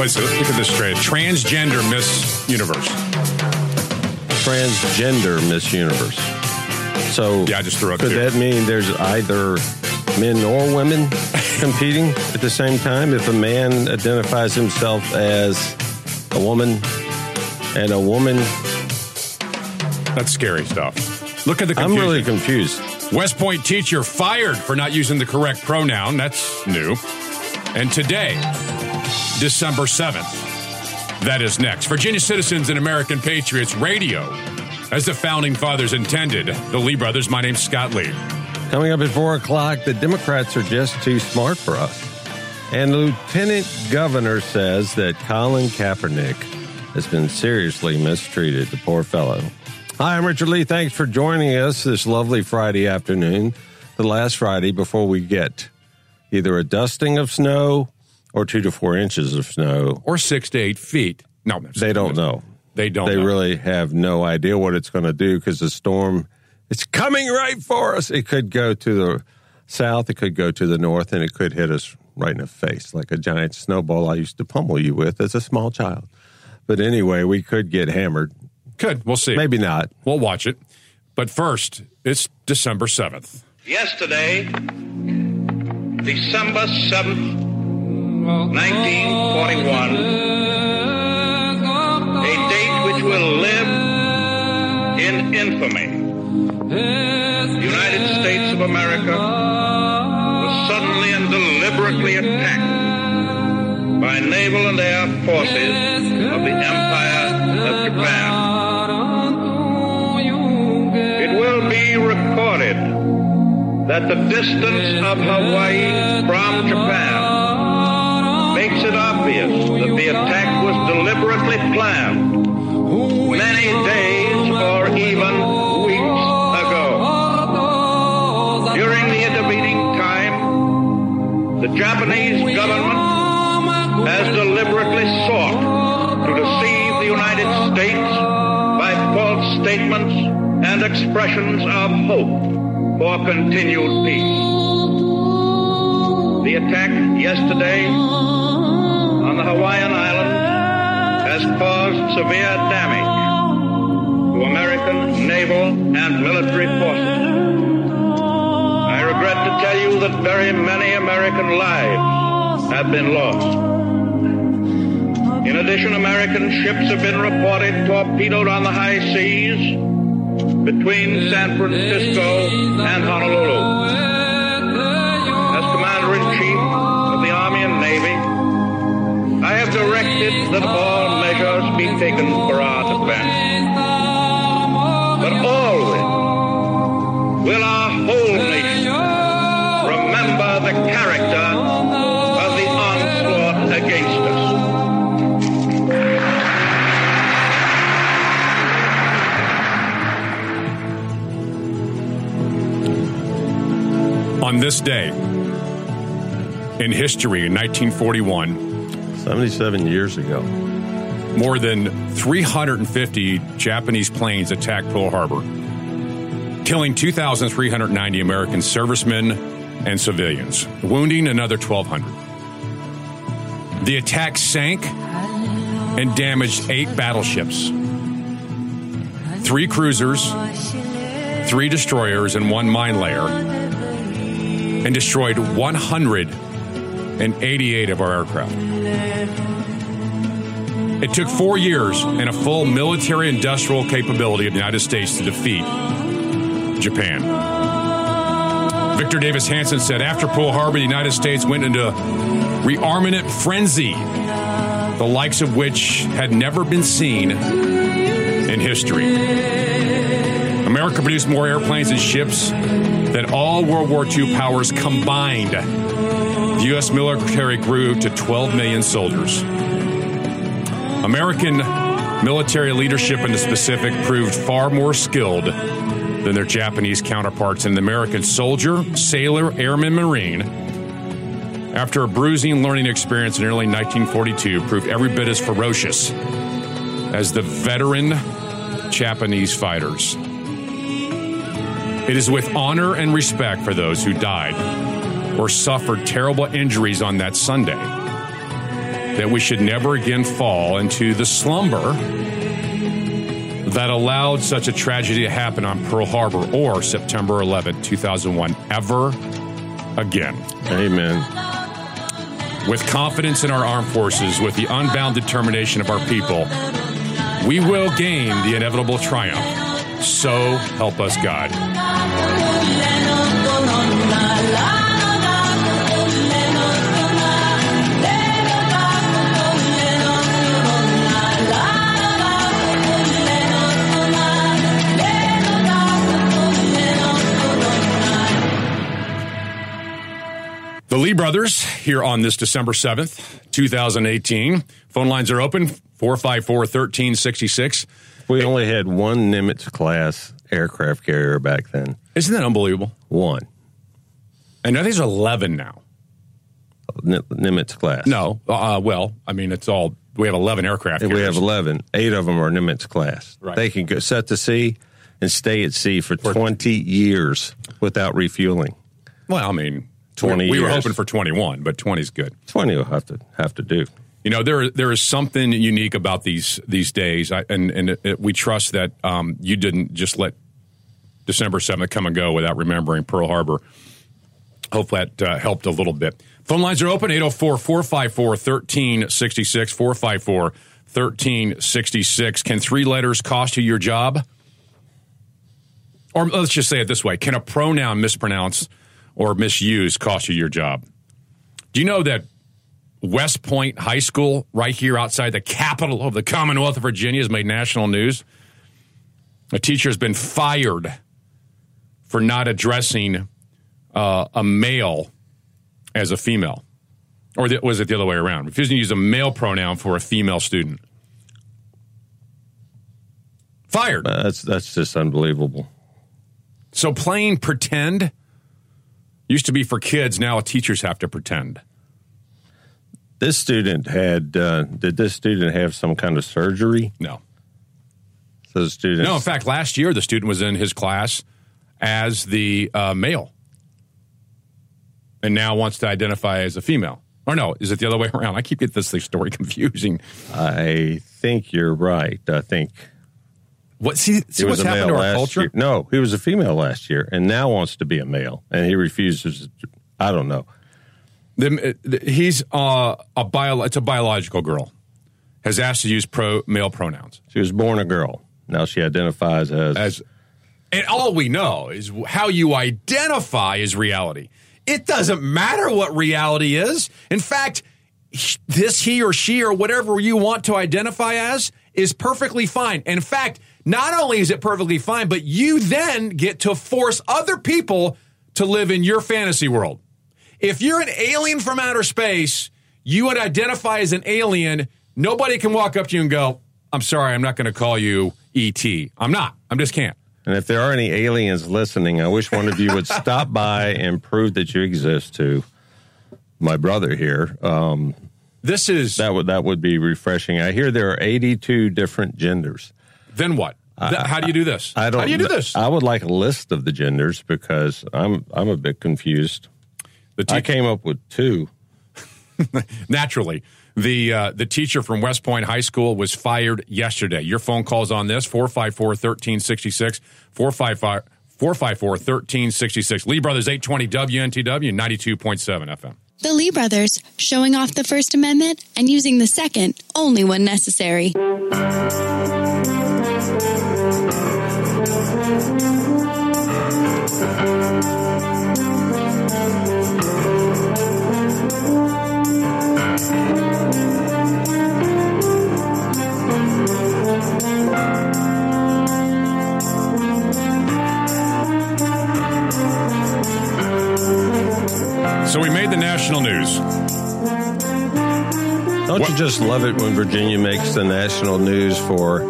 What is it? Look at this straight. Transgender Miss Universe. Transgender Miss Universe. So Yeah, I just threw up could two. that mean there's either men or women competing at the same time? If a man identifies himself as a woman and a woman, That's scary stuff. Look at the I'm confusion. really confused. West Point teacher fired for not using the correct pronoun. That's new. And today, December 7th, that is next. Virginia Citizens and American Patriots Radio, as the founding fathers intended. The Lee brothers. My name's Scott Lee. Coming up at four o'clock, the Democrats are just too smart for us. And Lieutenant Governor says that Colin Kaepernick has been seriously mistreated, the poor fellow. Hi, I'm Richard Lee. Thanks for joining us this lovely Friday afternoon, the last Friday before we get either a dusting of snow or two to four inches of snow. Or six to eight feet. No, They don't know. They don't They know. really have no idea what it's going to do because the storm it's coming right for us. It could go to the south, it could go to the north, and it could hit us right in the face like a giant snowball I used to pummel you with as a small child. But anyway, we could get hammered. Could. We'll see. Maybe not. We'll watch it. But first, it's December 7th. Yesterday, December 7th, 1941, a date which will live in infamy. The United States of America was suddenly and deliberately attacked by naval and air forces of the Empire of Japan. It will be recorded that the distance of Hawaii from Japan it obvious that the attack was deliberately planned many days or even weeks ago. During the intervening time, the Japanese government has deliberately sought to deceive the United States by false statements and expressions of hope for continued peace. The attack yesterday the Hawaiian Islands has caused severe damage to American naval and military forces. I regret to tell you that very many American lives have been lost. In addition, American ships have been reported torpedoed on the high seas between San Francisco and Honolulu. As Commander in Chief have directed that all measures be taken for our defense. But always will our whole nation remember the character of the onslaught against us. On this day in history in 1941, 77 years ago. more than 350 Japanese planes attacked Pearl Harbor, killing 2,390 American servicemen and civilians, wounding another 1,200. The attack sank and damaged eight battleships, three cruisers, three destroyers, and one mine layer, and destroyed 188 of our aircraft. It took four years and a full military industrial capability of the United States to defeat Japan. Victor Davis Hanson said after Pearl Harbor, the United States went into rearmament frenzy, the likes of which had never been seen in history. America produced more airplanes and ships than all World War II powers combined. The U.S. military grew to 12 million soldiers. American military leadership in the Pacific proved far more skilled than their Japanese counterparts, and the American soldier, sailor, airman, marine, after a bruising learning experience in early 1942, proved every bit as ferocious as the veteran Japanese fighters. It is with honor and respect for those who died or suffered terrible injuries on that Sunday that we should never again fall into the slumber that allowed such a tragedy to happen on Pearl Harbor or September 11, 2001, ever again. Amen. With confidence in our armed forces, with the unbound determination of our people, we will gain the inevitable triumph. So help us God. The Lee brothers here on this December 7th, 2018. Phone lines are open 454 1366. We only had one Nimitz class aircraft carrier back then. Isn't that unbelievable? One. And now there's 11 now. N- Nimitz class. No, uh, well, I mean, it's all, we have 11 aircraft we carriers. have 11. Eight of them are Nimitz class. Right. They can go set to sea and stay at sea for 20 years without refueling. Well, I mean, 20 We were years. hoping for 21, but 20 is good. 20 will have to have to do. You know, there there is something unique about these these days, I, and and it, it- we trust that um, you didn't just let December seventh come and go without remembering Pearl Harbor. Hope that uh, helped a little bit. Phone lines are open 804 454 1366 454 1366. Can three letters cost you your job? Or let's just say it this way Can a pronoun mispronounced or misused cost you your job? Do you know that West Point High School, right here outside the capital of the Commonwealth of Virginia, has made national news? A teacher has been fired for not addressing uh, a male as a female. Or th- was it the other way around? Refusing to use a male pronoun for a female student. Fired. Uh, That's that's just unbelievable. So playing pretend used to be for kids. Now teachers have to pretend. This student had uh, did this student have some kind of surgery? No. So the student No, in fact, last year the student was in his class as the uh, male, and now wants to identify as a female. Or no, is it the other way around? I keep getting this story confusing. I think you're right. I think What? See, see what's happened to our culture? year. No, he was a female last year, and now wants to be a male, and he refuses. I don't know. The, the- he's uh, a bio. It's a biological girl. Has asked to use pro male pronouns She was born a girl. Now she identifies as, as, and all we know is how you identify is reality. It doesn't matter what reality is. In fact, this he or she or whatever you want to identify as is perfectly fine. In fact, not only is it perfectly fine, but you then get to force other people to live in your fantasy world. If you're an alien from outer space, you would identify as an alien. Nobody can walk up to you and go, I'm sorry, I'm not going to call you ET. I'm not. I'm just can't. And if there are any aliens listening, I wish one of you would stop by and prove that you exist to my brother here. Um, This is that would that would be refreshing. I hear there are 82 different genders. Then what? Th- How do you do this? I don't. How do you do this? I would like a list of the genders because I'm I'm a bit confused. The I came up with two. naturally, the uh, the teacher from West Point High School was fired yesterday. Your phone calls on this 454 1366 454 1366. Lee Brothers 820 WNTW 92.7 FM. The Lee brothers, showing off the First Amendment and using the Second only when necessary. Just love it when Virginia makes the national news for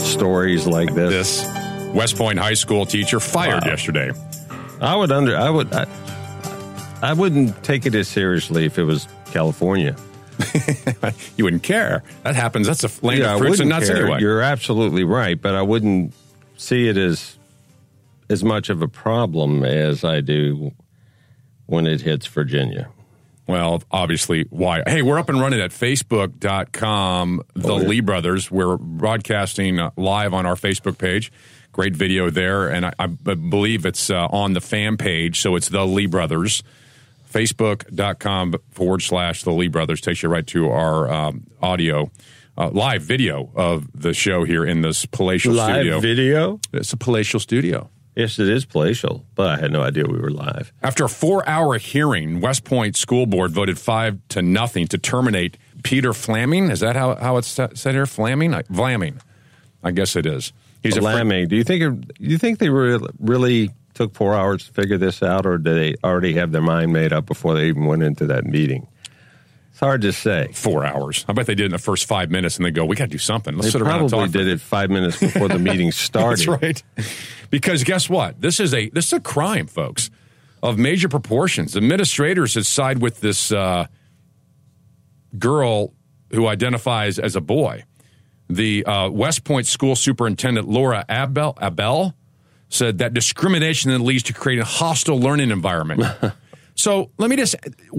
stories like this? This West Point High School teacher fired Wow. yesterday. I would under. I would. I, I wouldn't take it as seriously if it was California. you wouldn't care. That happens. That's a land yeah, of fruits and nuts care. anyway. You're absolutely right, but I wouldn't see it as as much of a problem as I do when it hits Virginia. Well, obviously, why? Hey, we're up and running at facebook.com, The Oh, yeah. Lee Brothers. We're broadcasting uh, live on our Facebook page. Great video there. And I believe it's uh, on the fan page. So it's The Lee Brothers. Facebook.com forward slash The Lee Brothers takes you right to our um, audio, uh, live video of the show here in this palatial Live studio. video? it's a palatial studio. Yes, it is palatial, but I had no idea we were live. After a four hour hearing, West Point School Board voted five to nothing to terminate Peter Vlaming. Is that how, how it's said here? Vlaming? I-. I guess it is. He's Lambing. Do you think it, you think they re- really took four hours to figure this out, or did they already have their mind made up before they even went into that meeting? It's hard to say. four hours. I bet they did in the first five minutes and they go, we got to do something. Let's They sit around and probably did it five minutes before the meeting started. That's right. Because guess what? This is a this is a crime, folks, of major proportions. Administrators have sided with this uh, girl who identifies as a boy. The uh, West Point school superintendent Laura Abel, Abel said that discrimination then leads to creating a hostile learning environment. so let me just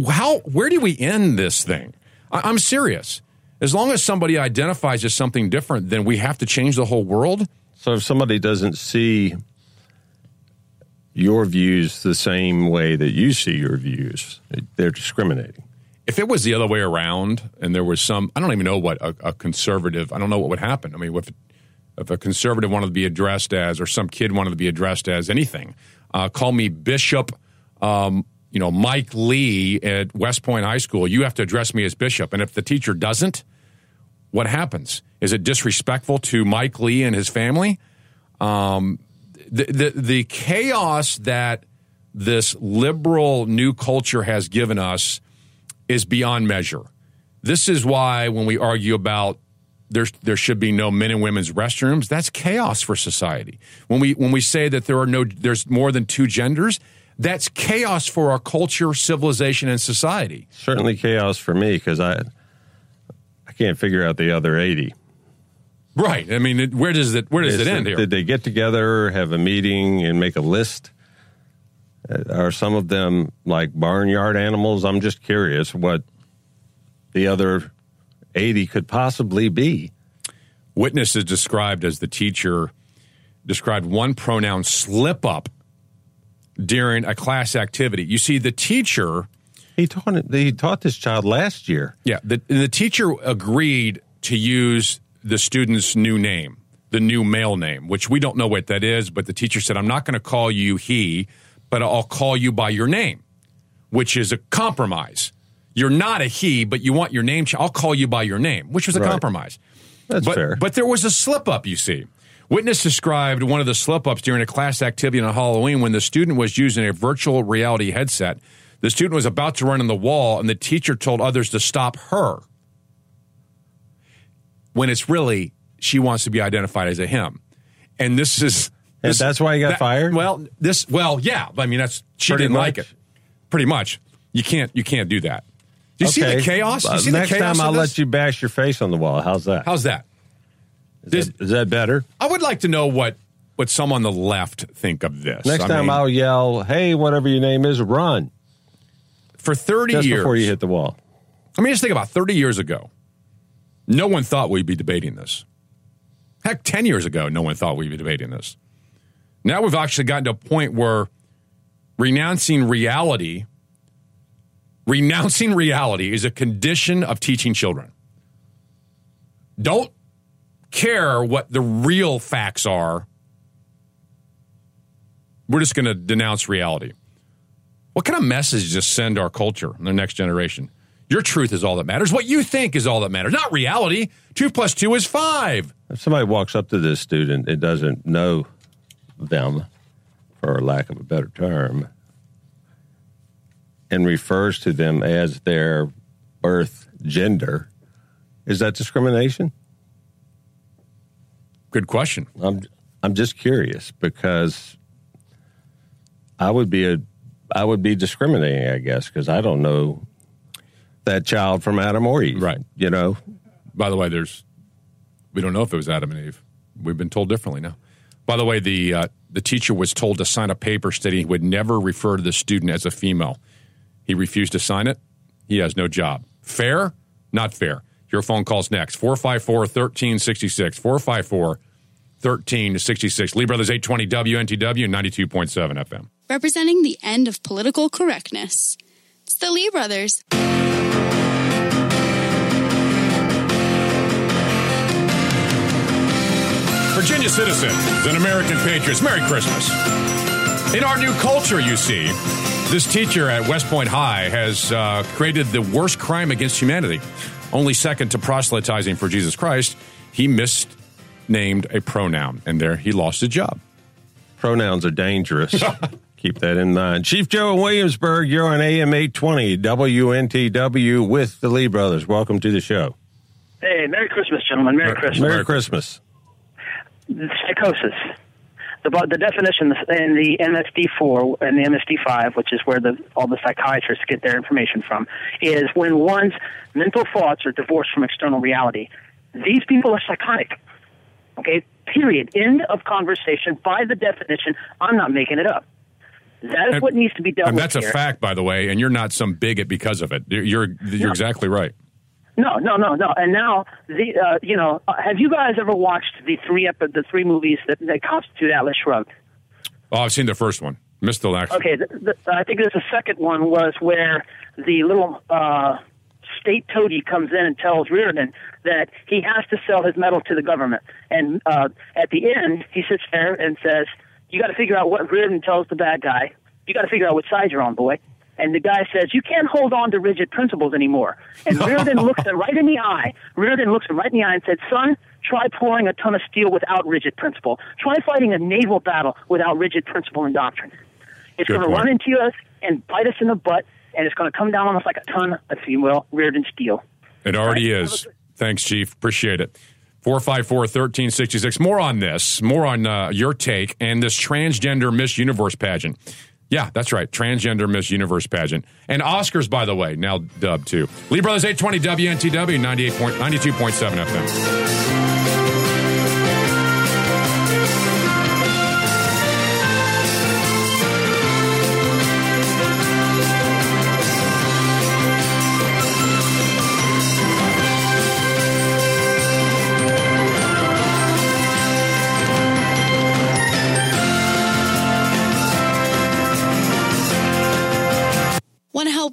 how where do we end this thing? I, I'm serious. As long as somebody identifies as something different, then we have to change the whole world. So if somebody doesn't see your views the same way that you see your views, they're discriminating. if it was the other way around and there was some, I don't even know what a, a conservative, I don't know what would happen. I mean, if, if a conservative wanted to be addressed as, or some kid wanted to be addressed as anything, uh, call me Bishop, um, you know, Mike Lee at West Point High School. You have to address me as Bishop. And if the teacher doesn't, what happens? Is it disrespectful to Mike Lee and his family? Um, the, the the chaos that this liberal new culture has given us is beyond measure. This is why when we argue about there's there should be no men and women's restrooms, that's chaos for society. When we when we say that there are no there's more than two genders, that's chaos for our culture, civilization, and society. Certainly chaos for me because I can't figure out the other eighty. Right. I mean, it, where does it where does Is it end it- here? Did they get together, have a meeting, and make a list? Uh, Are some of them like barnyard animals? I'm just curious what the other 80 could possibly be. Witness is described as the teacher described one pronoun slip up during a class activity. You see, the teacher, He taught he taught this child last year. yeah, the, the teacher agreed to use the student's new name, the new male name, which we don't know what that is, but the teacher said, I'm not going to call you he, but I'll call you by your name, which is a compromise. You're not a he, but you want your name. ch- I'll call you by your name, which was a Right. compromise. That's but, fair. But there was a slip up, you see. Witness described one of the slip ups during a class activity on Halloween when the student was using a virtual reality headset. The student was about to run in the wall, and the teacher told others to stop her. When it's really, she wants to be identified as a him. And this is. This- that's why he got that- fired? Well, this, well, yeah. I mean, that's, she Pretty didn't like it. Pretty much. You can't, you can't do that. Do you see the Okay. chaos? You Uh, see Next the chaos time I'll this? let you bash your face on the wall. How's that? How's that? Is that, is that better? I would like to know what what some on the left think of this. Next I time mean, I'll yell, hey, whatever your name is, run. For thirty Just years before you hit the wall. I mean, just think about thirty years ago. No one thought we'd be debating this. Heck, ten years ago, no one thought we'd be debating this. Now we've actually gotten to a point where renouncing reality, renouncing reality is a condition of teaching children. Don't care what the real facts are. We're just going to denounce reality. What kind of message does send our culture and the next generation? Your truth is all that matters. What you think is all that matters, not reality. Two plus two is five. If somebody walks up to this student and doesn't know them, for lack of a better term, and refers to them as their birth gender, is that discrimination? Good question. I'm I'm just curious because I would be a I would be discriminating, I guess, because I don't know that child from Adam or Eve. Right. You know, By the way, there's we don't know if it was Adam and Eve. We've been told differently now. By the way, the uh, the teacher was told to sign a paper stating he would never refer to the student as a female. He refused to sign it. he has no job. Fair? Not fair. Your phone calls next 454 1366. 454 1366. Lee Brothers 820 WNTW 92.7 FM. Representing the end of political correctness. It's the Lee Brothers. Virginia citizens and American patriots, Merry Christmas. In our new culture, you see, this teacher at West Point High has uh, created the worst crime against humanity. Only second to proselytizing for Jesus Christ, he misnamed a pronoun, and there he lost his job. Pronouns are dangerous. Keep that in mind. Chief Joe in Williamsburg, you're on AM 820 WNTW with the Lee Brothers. Welcome to the show. Hey, Merry Christmas, gentlemen. Merry Christmas. Merry Christmas. Psychosis. The, the definition in the MSD4 and the MSD5, which is where the, all the psychiatrists get their information from, is when one's mental thoughts are divorced from external reality. These people are psychotic. Okay, period. End of conversation. By the definition, I'm not making it up. That is And- what needs to be done. And that's a fact, by the way, and you're not some bigot because of it. You're you're, you're exactly right. No, no, no, no. And now the uh, you know, uh, have you guys ever watched the three epi- the three movies that, that constitute Atlas Shrugged? Oh, I've seen the first one. Missed the last. Okay, the, the, I think there's a second one was where the little uh, state toady comes in and tells Rearden that he has to sell his metal to the government, and uh, at the end he sits there and says, "You got to figure out what Rearden tells the bad guy. You got to figure out which side you're on, boy." And the guy says, "You can't hold on to rigid principles anymore." And Rearden looks him right in the eye. Rearden looks him right in the eye and said, "Son, try pouring a ton of steel without rigid principle. Try fighting a naval battle without rigid principle and doctrine. It's going to run into us and bite us in the butt, and it's going to come down on us like a ton, of will, Rearden steel." It already Right. is. Thanks, Chief. Appreciate it. 454 1366. More on this, more on uh, your take and this transgender Miss Universe pageant. Yeah, that's right. Transgender Miss Universe pageant. And Oscars, by the way, now dubbed too. Lee Brothers 820 WNTW 98 point, 92.7 FM.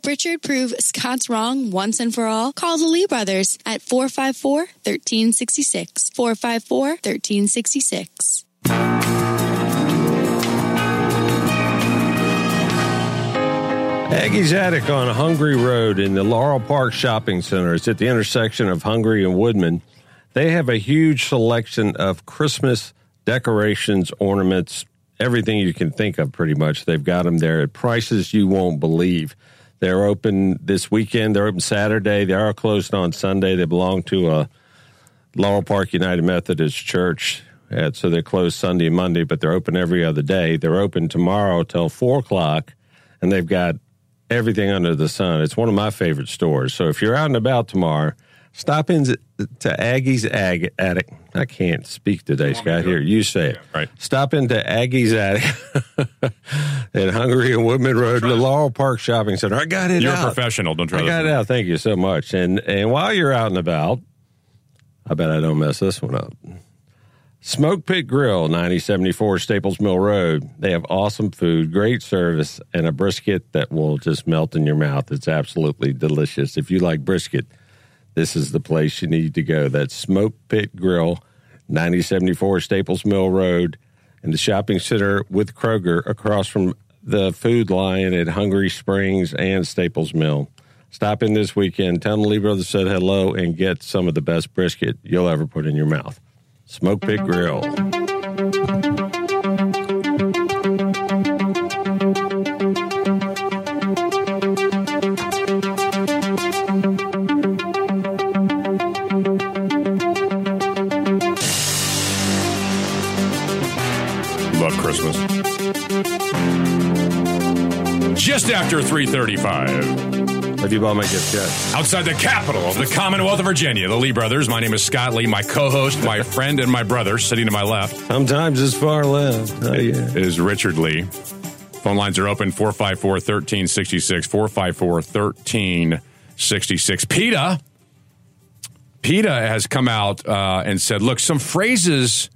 Richard prove Scott's wrong once and for all? Call the Lee Brothers at 454 1366. 454 1366. Aggie's Attic on Hungary Road in the Laurel Park Shopping Center. It's at the intersection of Hungary and Woodman. They have a huge selection of Christmas decorations, ornaments, everything you can think of pretty much. They've got them there at prices you won't believe. They're open this weekend. They're open Saturday. They are closed on Sunday. They belong to a Laurel Park United Methodist Church. And so they're closed Sunday and Monday, but they're open every other day. They're open tomorrow till four o'clock, and they've got everything under the sun. It's one of my favorite stores. So if you're out and about tomorrow, stop in to Aggie's Ag Attic. I can't speak today, Scott. Here, you say it. right. Stop into Aggie's Attic at Hungary and Woodman Road, the Laurel Park Shopping Center. I got it You're out. a professional. Don't try I got it out. Thank you so much. And and while you're out and about, I bet I don't mess this one up. Smoke Pit Grill, 9074 Staples Mill Road. They have awesome food, great service, and a brisket that will just melt in your mouth. It's absolutely delicious. If you like brisket, this is the place you need to go. That's Smoke Pit Grill, 9074 Staples Mill Road, in the shopping center with Kroger across from the Food Lion at Hungary Springs and Staples Mill. Stop in this weekend. Tell them Lee Brothers said hello and get some of the best brisket you'll ever put in your mouth. Smoke Pit Grill. After 335. Have you bought my gift yet? Outside the capital of the Commonwealth of Virginia, the Lee brothers. My name is Scott Lee. My co-host, my friend, and my brother, sitting to my left, Sometimes it's far left. Oh, yeah. is Richard Lee. Phone lines are open 454 1366, 454 66. PETA, PETA has come out uh, and said, look, some phrases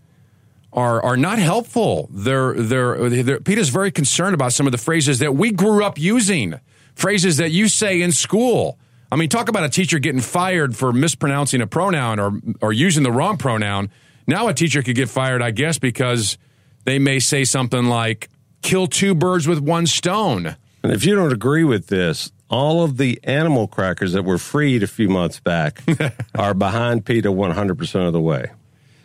are are not helpful. They're they're, they're PETA's very concerned about some of the phrases that we grew up using, phrases that you say in school. I mean, talk about a teacher getting fired for mispronouncing a pronoun or or using the wrong pronoun. Now a teacher could get fired, I guess, because they may say something like "kill two birds with one stone." And if you don't agree with this, all of the animal crackers that were freed a few months back are behind PETA 100% of the way.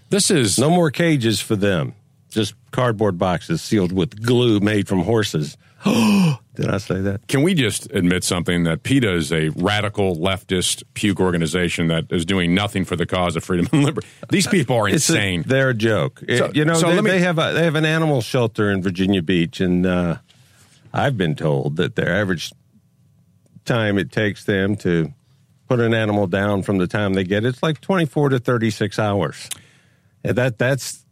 This is No more cages for them, just cardboard boxes sealed with glue made from horses. Did I say that? Can we just admit something that PETA is a radical leftist puke organization that is doing nothing for the cause of freedom and liberty? These people are It's a- insane. they're a joke. It- So- you know, so they, me- they have a, they have an animal shelter in Virginia Beach, and uh, I've been told that their average time it takes them to put an animal down from the time they get it, it's like twenty four to thirty six hours. That that's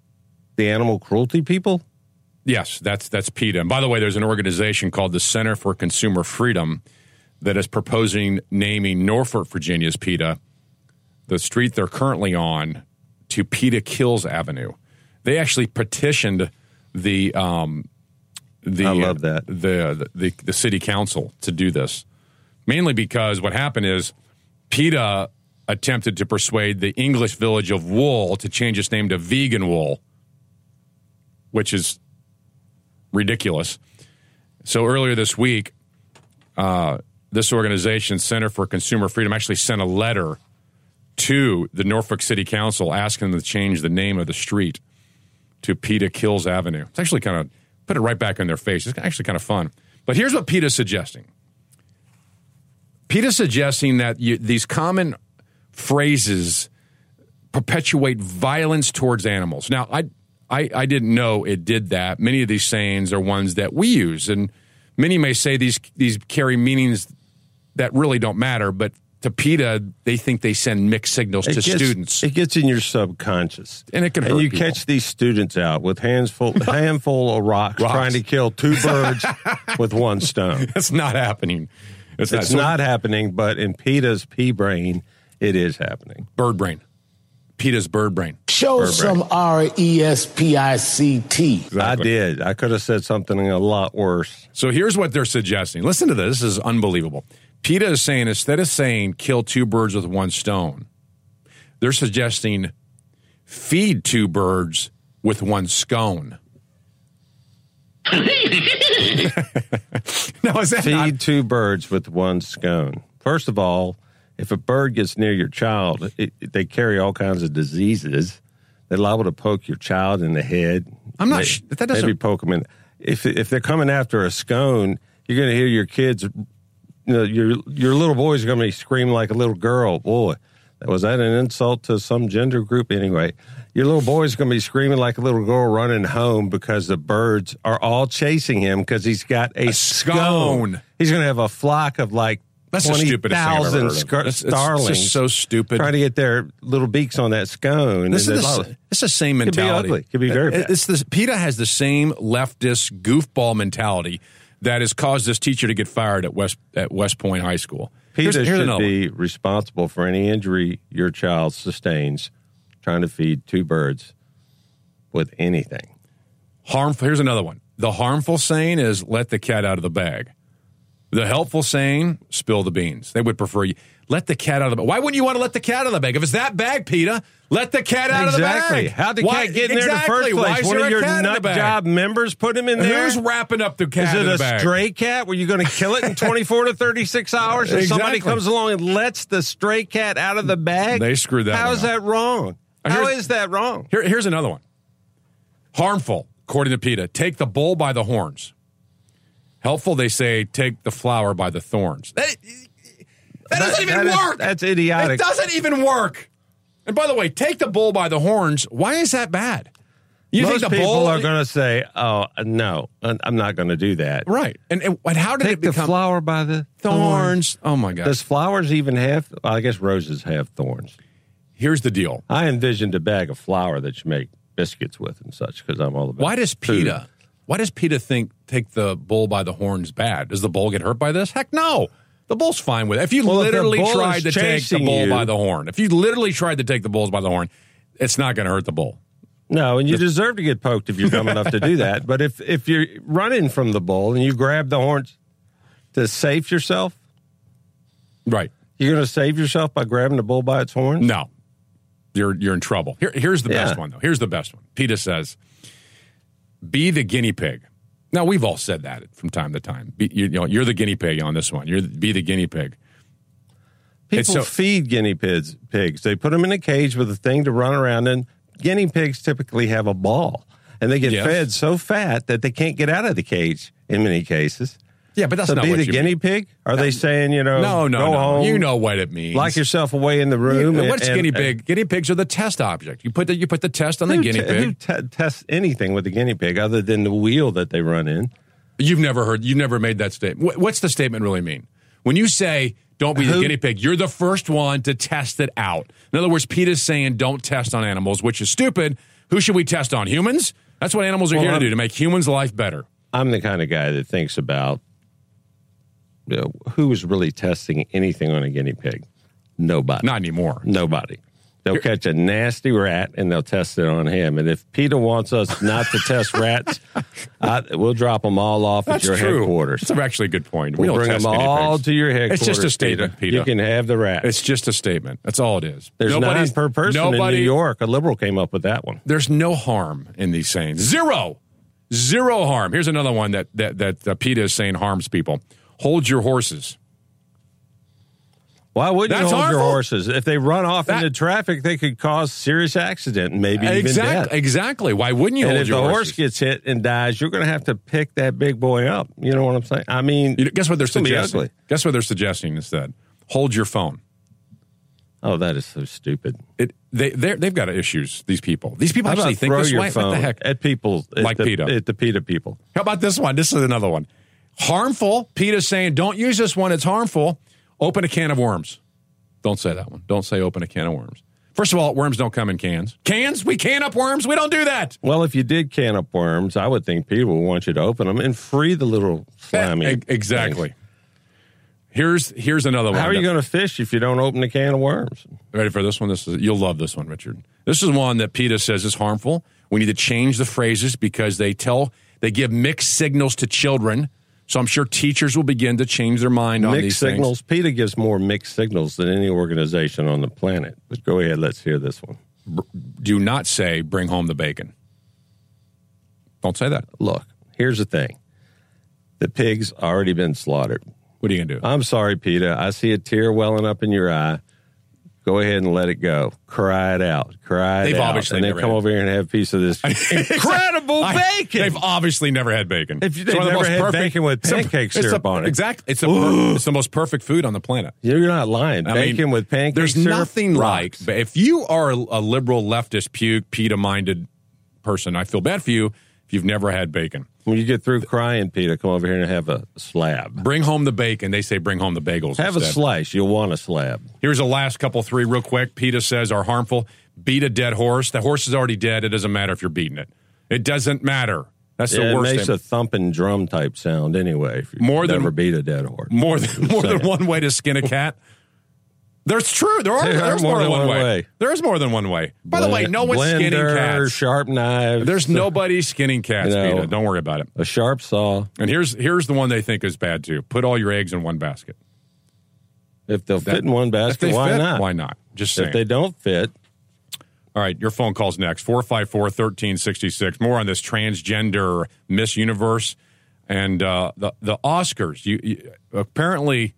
the animal cruelty people. Yes, that's that's PETA. And by the way, there's an organization called the Center for Consumer Freedom that is proposing naming Norfolk, Virginia's PETA, the street they're currently on, to PETA Kills Avenue. They actually petitioned the um, the I love that. the, the the city council to do this, mainly because what happened is PETA attempted to persuade the English village of Wool to change its name to Vegan Wool, which is ridiculous. So earlier this week, uh, this organization, Center for Consumer Freedom, actually sent a letter to the Norfolk City Council asking them to change the name of the street to PETA Kills Avenue. It's actually kind of put it right back in their face. It's actually kind of fun. But here's what PETA's suggesting. PETA's suggesting that you, these common phrases perpetuate violence towards animals. Now, I, I I didn't know it did that. Many of these sayings are ones that we use, and many may say these these carry meanings that really don't matter. But to PETA, they think they send mixed signals to gets- students. It gets in your subconscious, And it can hurt And you people. catch these students out with hands full, handful of rocks, Rocks. trying to kill two birds with one stone. That's not happening. It's, It's So- not happening, but in PETA's pea brain, it is happening. bird brain. PETA's bird brain. Show Burbank. some R E S P I C T. I did. I could have said something a lot worse. So here's what they're suggesting. Listen to this. This is unbelievable. PETA is saying instead of saying kill two birds with one stone, they're suggesting feed two birds with one scone. now is that Feed not, two birds with one scone. First of all, if a bird gets near your child, it, it- they carry all kinds of diseases. They're liable to poke your child in the head. I'm not May- sh- that doesn't- maybe poke them in. If if they're coming after a scone, you're going to hear your kids. You know, your your little boy's are going to be screaming like a little girl. Boy, was that an insult to some gender group? Anyway, your little boy's going to be screaming like a little girl running home because the birds are all chasing him because he's got a, scone. He's going to have a flock of like That's the twenty stupidest thing I've ever heard of. scar- It's- starlings. so stupid. Trying to get their little beaks on that scone. This is, the, it's the same Could be mentality. ugly. Could be very uh, bad. It's this, PETA has the same leftist goofball mentality that has caused this teacher to get fired at West at West Point High School. PETA Here's- here's should one. be responsible for any injury your child sustains trying to feed two birds with anything. harmful. Here's another one. The harmful saying is "let the cat out of the bag." The helpful saying, "spill the beans." They would prefer you let the cat out of the bag. Why wouldn't you want to let the cat out of the bag? If it's that bag, PETA, let the cat out exactly. of the bag. How'd the Why- cat get in there in the exactly. first place? One there of your cat in the nut job members put him in there? Who's wrapping up the cat Is it a bag? stray cat Were you're going to kill it in 24 to 36 hours and somebody comes along and lets the stray cat out of the bag? They screwed that How is up. that wrong? How is that wrong? Here, here's another one. Harmful, according to PETA, take the bull by the horns. Helpful, they say, take the flower by the thorns. That, that doesn't even that is- work. that's idiotic. It doesn't even work. And by the way, take the bull by the horns. Why is that bad? You Most think the people bull are going to say, "Oh no, I'm not going to do that." right? And, and, how did Take it the flower by the thorns? Oh my god! Does flowers even have? Well, I guess roses have thorns. Here's the deal. I envisioned a bag of flour that you make biscuits with and such because I'm all about. Why does food. Why does PETA think take the bull by the horns bad? Does the bull get hurt by this? Heck no. The bull's fine with it. If you Well, literally bull tried to take the bull you- by the horn, if you literally tried to take the bulls by the horn, it's not going to hurt the bull. No, and you deserve to get poked if you're dumb enough to do that. But if if you're running from the bull and you grab the horns to save yourself, Right. you're going to save yourself by grabbing the bull by its horns. No, you're you're in trouble. Here, here's the best one though. Here's the best one. PETA says, "Be the guinea pig." Now we've all said that from time to time. Be, you, you know, you're the guinea pig on this one. You're be the guinea pig. People so- feed guinea pigs. Pigs. They put them in a cage with a thing to run around in. Guinea pigs typically have a ball, and they get Yes. fed so fat that they can't get out of the cage. In many cases, Yeah, but that's so not be the you guinea mean. pig. Are they saying you know? No, no, no. home, You know what it means. lock yourself away in the room. and- What's and- guinea and- pig? guinea pigs are the test object. You put the you put the test on the guinea te- who pig. te- tests anything with the guinea pig other than the wheel that they run in? You've never heard. You've never made that statement. What- What's the statement really mean? When you say "Don't be the Who- guinea pig," you're the first one to test it out. In other words, Pete is saying don't test on animals, which is stupid. Who should we test on? Humans? That's what animals are Well, here to I'm- do to make humans' life better. I'm the kind of guy that thinks about you know, who is really testing anything on a guinea pig. Nobody. Not anymore. Nobody. They'll catch a nasty rat and they'll test it on him. And if PETA wants us not to test rats, I, we'll drop them all off That's at your true. headquarters. That's actually a good point. we We'll don't bring test them all pigs. to your headquarters. It's just a statement, PETA. You can have the rat. It's just a statement. That's all it is. There's Nobody's- nine per person nobody, in New York. A liberal came up with that one. There's no harm in these sayings. Zero, zero harm. Here's another one that that that uh, PETA is saying harms people. Hold your horses. Why wouldn't That's you hold your horses? If they run off That- into traffic, they could cause serious accident and maybe even death. Exactly. Exactly. Why wouldn't you and hold if the horses? horse gets hit and dies, you're going to have to pick that big boy up. You know what I'm saying? I mean, You know, guess what they're it's gonna be suggesting? Guess what they're suggesting instead? Hold your phone. Oh, that is so stupid. It, they they've got issues. These people. These people How actually think throw this your way. phone What the heck? at people at Like the, PETA. at the PETA people? How about this one? This is another one. Harmful. PETA's saying don't use this one. It's harmful. Open a can of worms. Don't say that one. Don't say open a can of worms. First of all, worms don't come in cans. Cans? We can up worms? We don't do that. Well, if you did can up worms, I would think PETA would want you to open them and free the little eh, slimy. E- exactly. Here's here's another one. How are you going to fish if you don't open a can of worms? Ready for this one? This is you'll love this one, Richard. This is one that PETA says is harmful. We need to change the phrases because they tell they give mixed signals to children. So I'm sure teachers will begin to change their mind on these Mixed signals. PETA gives more mixed signals than any organization on the planet. But go ahead, let's hear this one. Do not say bring home the bacon. Don't say that. Look, here's the thing: the pig's already been slaughtered. What are you gonna do? I'm sorry, PETA. I see a tear welling up in your eye. Go ahead and let it go. Cry it out. Cry it They've out. obviously and then come had- over here and have a piece of this incredible I- bacon. They've obviously never had bacon. If you- It's they've one of the never most had bacon with pancake it's syrup a- on it. Exactly. It's a per, it's the most perfect food on the planet. You're not lying. I bacon mean, with pancake There's syrup nothing like. rocks. But if you are a, a liberal leftist puke PETA minded person, I feel bad for you if you've never had bacon. When you get through crying, Peter, come over here and have a slab. Bring home the bacon. They say bring home the bagels. Have a slice. You'll want a slab. Here's the last couple three real quick. PETA says are harmful. Beat a dead horse. The horse is already dead. It doesn't matter if you're beating it. It doesn't matter. That's Yeah, the it worst. makes thing. a thumping drum type sound anyway. If you More than- never beat a dead horse. more than more than one way to skin a cat. There's true. There are. There are there's more than one way. There is more than one way. By the way, no one's skinning cats. Sharp knives. There's nobody skinning cats, You know. PETA. Don't worry about it. a sharp saw. And here's here's the one they think is bad too. Put all your eggs in one basket. If they'll That- fit in one basket, why fit, not? Why not? Just saying. If they don't fit, All right, your phone calls next. 454 1366. More on this transgender Miss Universe and uh, the, the Oscars. You, you Apparently,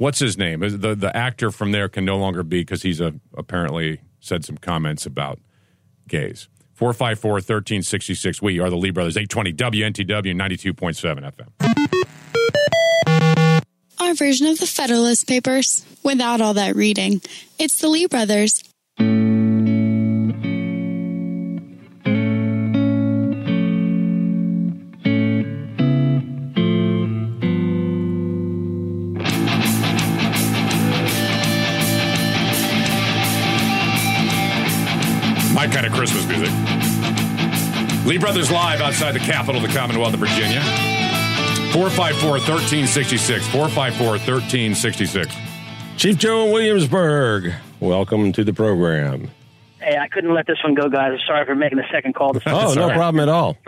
what's his name? The, the actor from there can no longer be because he's a, apparently said some comments about gays. 454 1366. We are the Lee Brothers, 820 WNTW 92.7 FM. Our version of the Federalist Papers without all that reading. It's the Lee Brothers. Christmas music. Lee Brothers live outside the capital of the Commonwealth of Virginia. 454 1366. 454 1366. Chief Joe in Williamsburg, welcome to the program. Hey, I couldn't let this one go, guys. Sorry for making the second call. This Oh, no problem at all.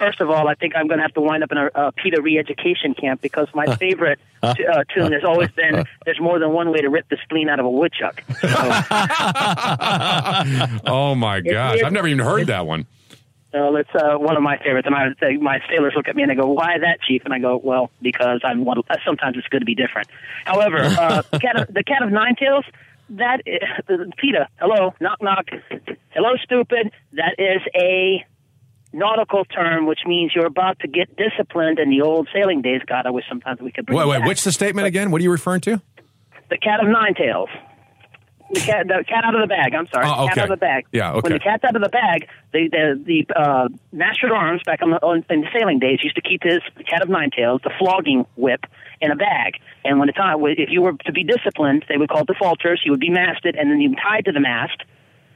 First of all, I think I'm going to have to wind up in a, a PETA re-education camp because my favorite t- uh, tune has always been "There's more than one way to rip the spleen out of a woodchuck." So, Oh my gosh. I've never even heard that one. so it's uh, one of my favorites, and I would say my sailors look at me and they go, "Why that, Chief?" And I go, "Well, because I'm one. Uh, sometimes it's good to be different." However, uh, the cat of, the cat of nine tails. That is, PETA. Hello, knock knock. Hello, stupid. That is a nautical term, which means you're about to get disciplined in the old sailing days. God, I wish sometimes we could bring Wait, wait, back. what's the statement again? What are you referring to? the cat of nine tails. The cat, the cat out of the bag. I'm sorry, Oh, cat out of the bag. Yeah, okay. When the cat's out of the bag, the the, the uh, master at arms back on the on, in the sailing days used to keep his cat of nine tails, the flogging whip, in a bag. And when the time, if you were to be disciplined, they would call it defaulters. You would be masted, and then you tied to the mast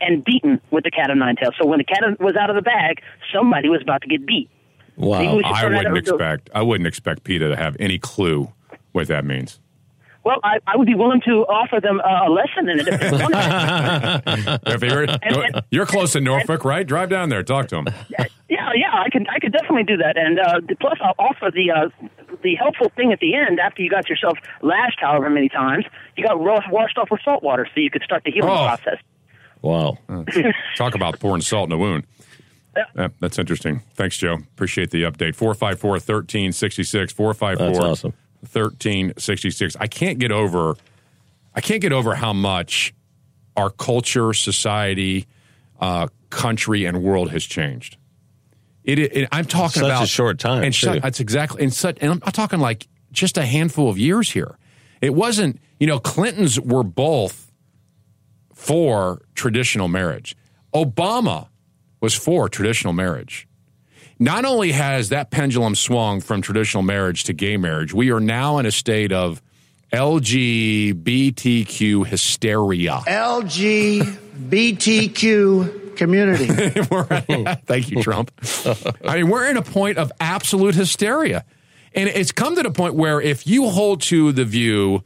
and beaten with the cat of nine tails. So when the cat was out of the bag, somebody was about to get beat. Wow. I wouldn't expect I wouldn't expect PETA to have any clue what that means. Well, I, I would be willing to offer them uh, a lesson in it if they wanted. If you're, you're close to Norfolk, right? Drive down there, talk to them. Yeah, yeah, I could, I could definitely do that, and uh, plus I'll offer the uh, the helpful thing at the end after you got yourself lashed, however many times, you got washed off with salt water, so you could start the healing Oh. process. Wow. Talk about pouring salt in a wound. Yeah, that's interesting. Thanks, Joe. Appreciate the update. 454 1366. 454 awesome. 1366. I can't get over I can't get over how much our culture, society, uh, country, and world has changed. It, it I'm talking Such a about short time, and too. that's exactly and such. And I'm, I'm talking like just a handful of years here. It wasn't, you know, Clintons were both for traditional marriage. Obama was for traditional marriage. Not only has that pendulum swung from traditional marriage to gay marriage, we are now in a state of LGBTQ hysteria. LGBTQ community. Thank you, Trump. I mean, we're in a point of absolute hysteria. And it's come to the point where if you hold to the view,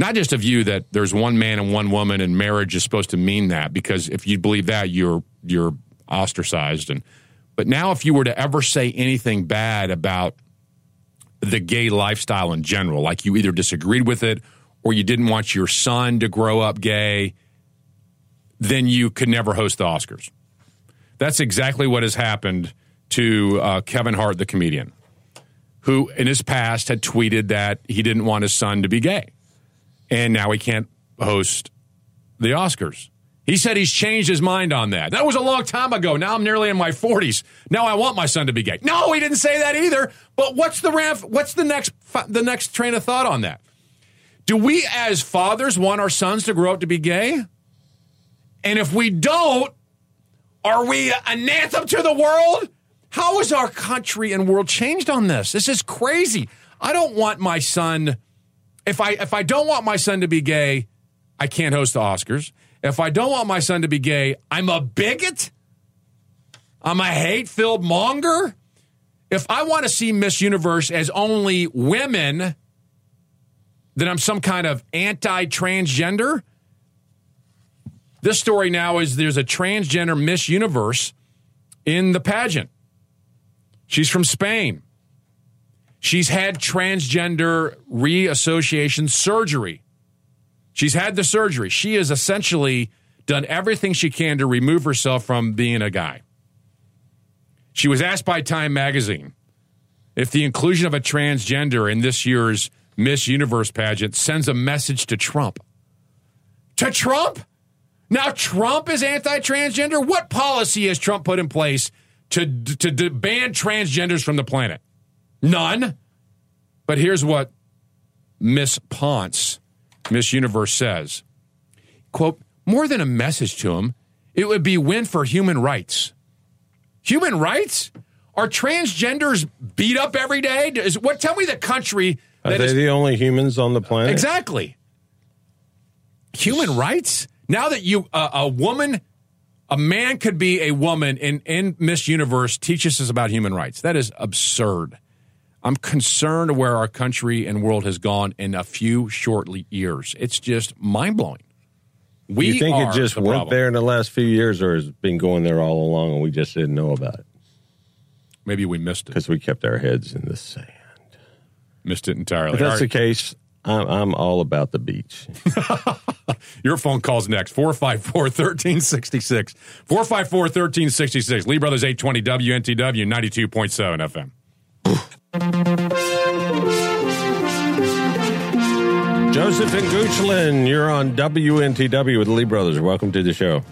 not just a view that there's one man and one woman and marriage is supposed to mean that, because if you believe that, you're you're ostracized. And but now if you were to ever say anything bad about the gay lifestyle in general, like you either disagreed with it or you didn't want your son to grow up gay, then you could never host the Oscars. That's exactly what has happened to uh, Kevin Hart, the comedian, who in his past had tweeted that he didn't want his son to be gay. And now he can't host the Oscars. He said he's changed his mind on that. That was a long time ago. Now I'm nearly in my 40s. Now I want my son to be gay. No, he didn't say that either. But what's the ramp, what's the next the next train of thought on that? Do we as fathers want our sons to grow up to be gay? And if we don't, are we an anthem to the world? How has our country and world changed on this? This is crazy. I don't want my son if I if I don't want my son to be gay, I can't host the Oscars. If I don't want my son to be gay, I'm a bigot. I'm a hate-filled monger. If I want to see Miss Universe as only women, then I'm some kind of anti-transgender. This story now is there's a transgender Miss Universe in the pageant. She's from Spain. She's had transgender reassociation surgery. She's had the surgery. She has essentially done everything she can to remove herself from being a guy. She was asked by Time magazine if the inclusion of a transgender in this year's Miss Universe pageant sends a message to Trump. To Trump? Now Trump is anti-transgender. What policy has Trump put in place to to, to ban transgenders from the planet? None. But here's what Miss Ponce, Miss Universe says. Quote, more than a message to him, it would be win for human rights. Human rights? Are transgenders beat up every day? Is what tell me the country Are they is the only humans on the planet? Exactly. Human rights? Now that you uh, a woman a man could be a woman in in Miss Universe teaches us about human rights. That is absurd. I'm concerned where our country and world has gone in a few short years. It's just mind blowing. We you think it just the went problem. there in the last few years, or has been going there all along, and we just didn't know about it Maybe we missed it. because we kept our heads in the sand? Missed it entirely. If that's All the case, I'm, I'm all about the beach. Your phone calls next 454 1366. 454 1366. Lee Brothers 820 WNTW 92.7 FM. Joseph and Goochland, you're on WNTW with the Lee Brothers. Welcome to the show.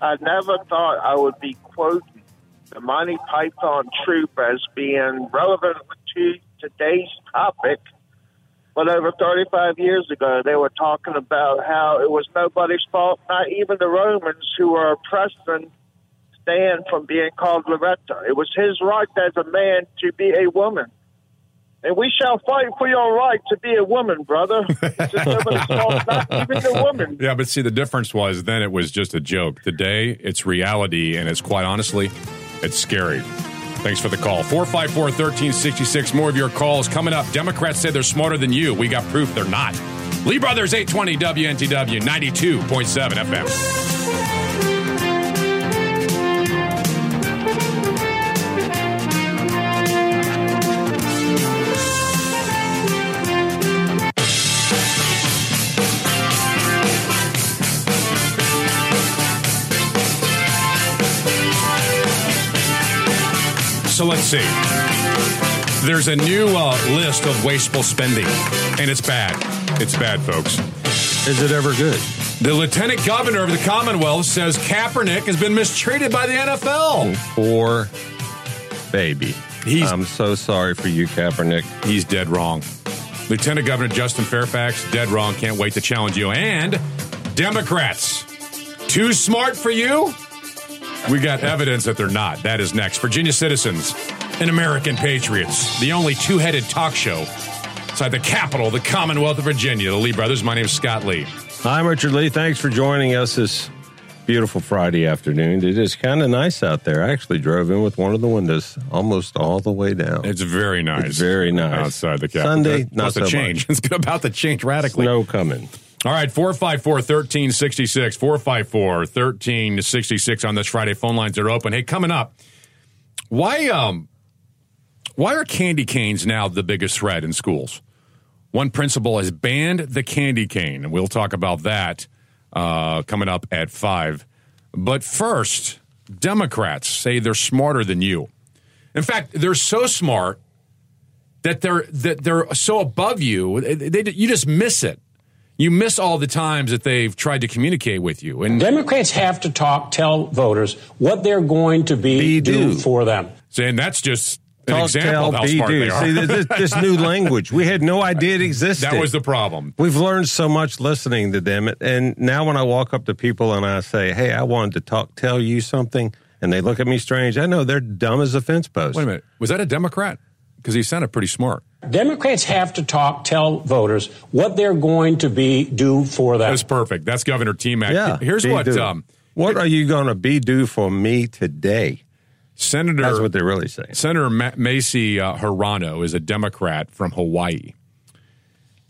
I never thought I would be quoting the Monty Python troupe as being relevant to today's topic. But over 35 years ago, they were talking about how it was nobody's fault, not even the Romans who were oppressing Stan from being called Loretta. It was his right as a man to be a woman. And we shall fight for your right to be a woman, brother. Just not even the woman. Yeah, but see, the difference was then it was just a joke. Today, it's reality, and it's quite honestly, it's scary. Thanks for the call. 454 1366. More of your calls coming up. Democrats say they're smarter than you. We got proof they're not. Lee Brothers 820 WNTW 92.7 FM. So let's see. There's a new uh, list of wasteful spending, and it's bad. It's bad, folks. Is it ever good? The lieutenant governor of the Commonwealth says Kaepernick has been mistreated by the NFL. Poor baby. He's- I'm so sorry for you, Kaepernick. He's dead wrong. Lieutenant Governor Justin Fairfax, dead wrong. Can't wait to challenge you. And Democrats, too smart for you? We got evidence that they're not. That is next. Virginia Citizens and American Patriots, the only two headed talk show inside the capital, the Commonwealth of Virginia. The Lee Brothers. My name is Scott Lee. I'm Richard Lee. Thanks for joining us this beautiful Friday afternoon. It is kind of nice out there. I actually drove in with one of the windows almost all the way down. It's very nice. It's very nice. Outside the capital. Sunday, not to so change. It's about to change radically. Snow coming. All right, 454 1366. 454 1366 on this Friday. Phone lines are open. Hey, coming up, why um why are candy canes now the biggest threat in schools? One principal has banned the candy cane, and we'll talk about that uh, coming up at 5. But first, Democrats say they're smarter than you. In fact, they're so smart that they're that they're so above you, they, they, you just miss it. You miss all the times that they've tried to communicate with you. And Democrats have to talk, tell voters what they're going to be, Be do do. for them. and that's just an Talk, example tell, of how be, smart do. they are. See, this, this new language, we had no idea it existed. that was the problem. We've learned so much listening to them, and now when I walk up to people and I say, "Hey, I wanted to talk, tell you something," and they look at me strange, I know they're dumb as a fence post. Wait a minute. Was that a Democrat? Because he sounded pretty smart. Democrats have to talk, tell voters what they're going to be, do for them. That's perfect. That's Governor T Mac. Yeah. Here's be what do. um, what are you going to be do for me today? Senator That's what they're really saying. Senator Ma- Mazie uh, Hirono is a Democrat from Hawaii.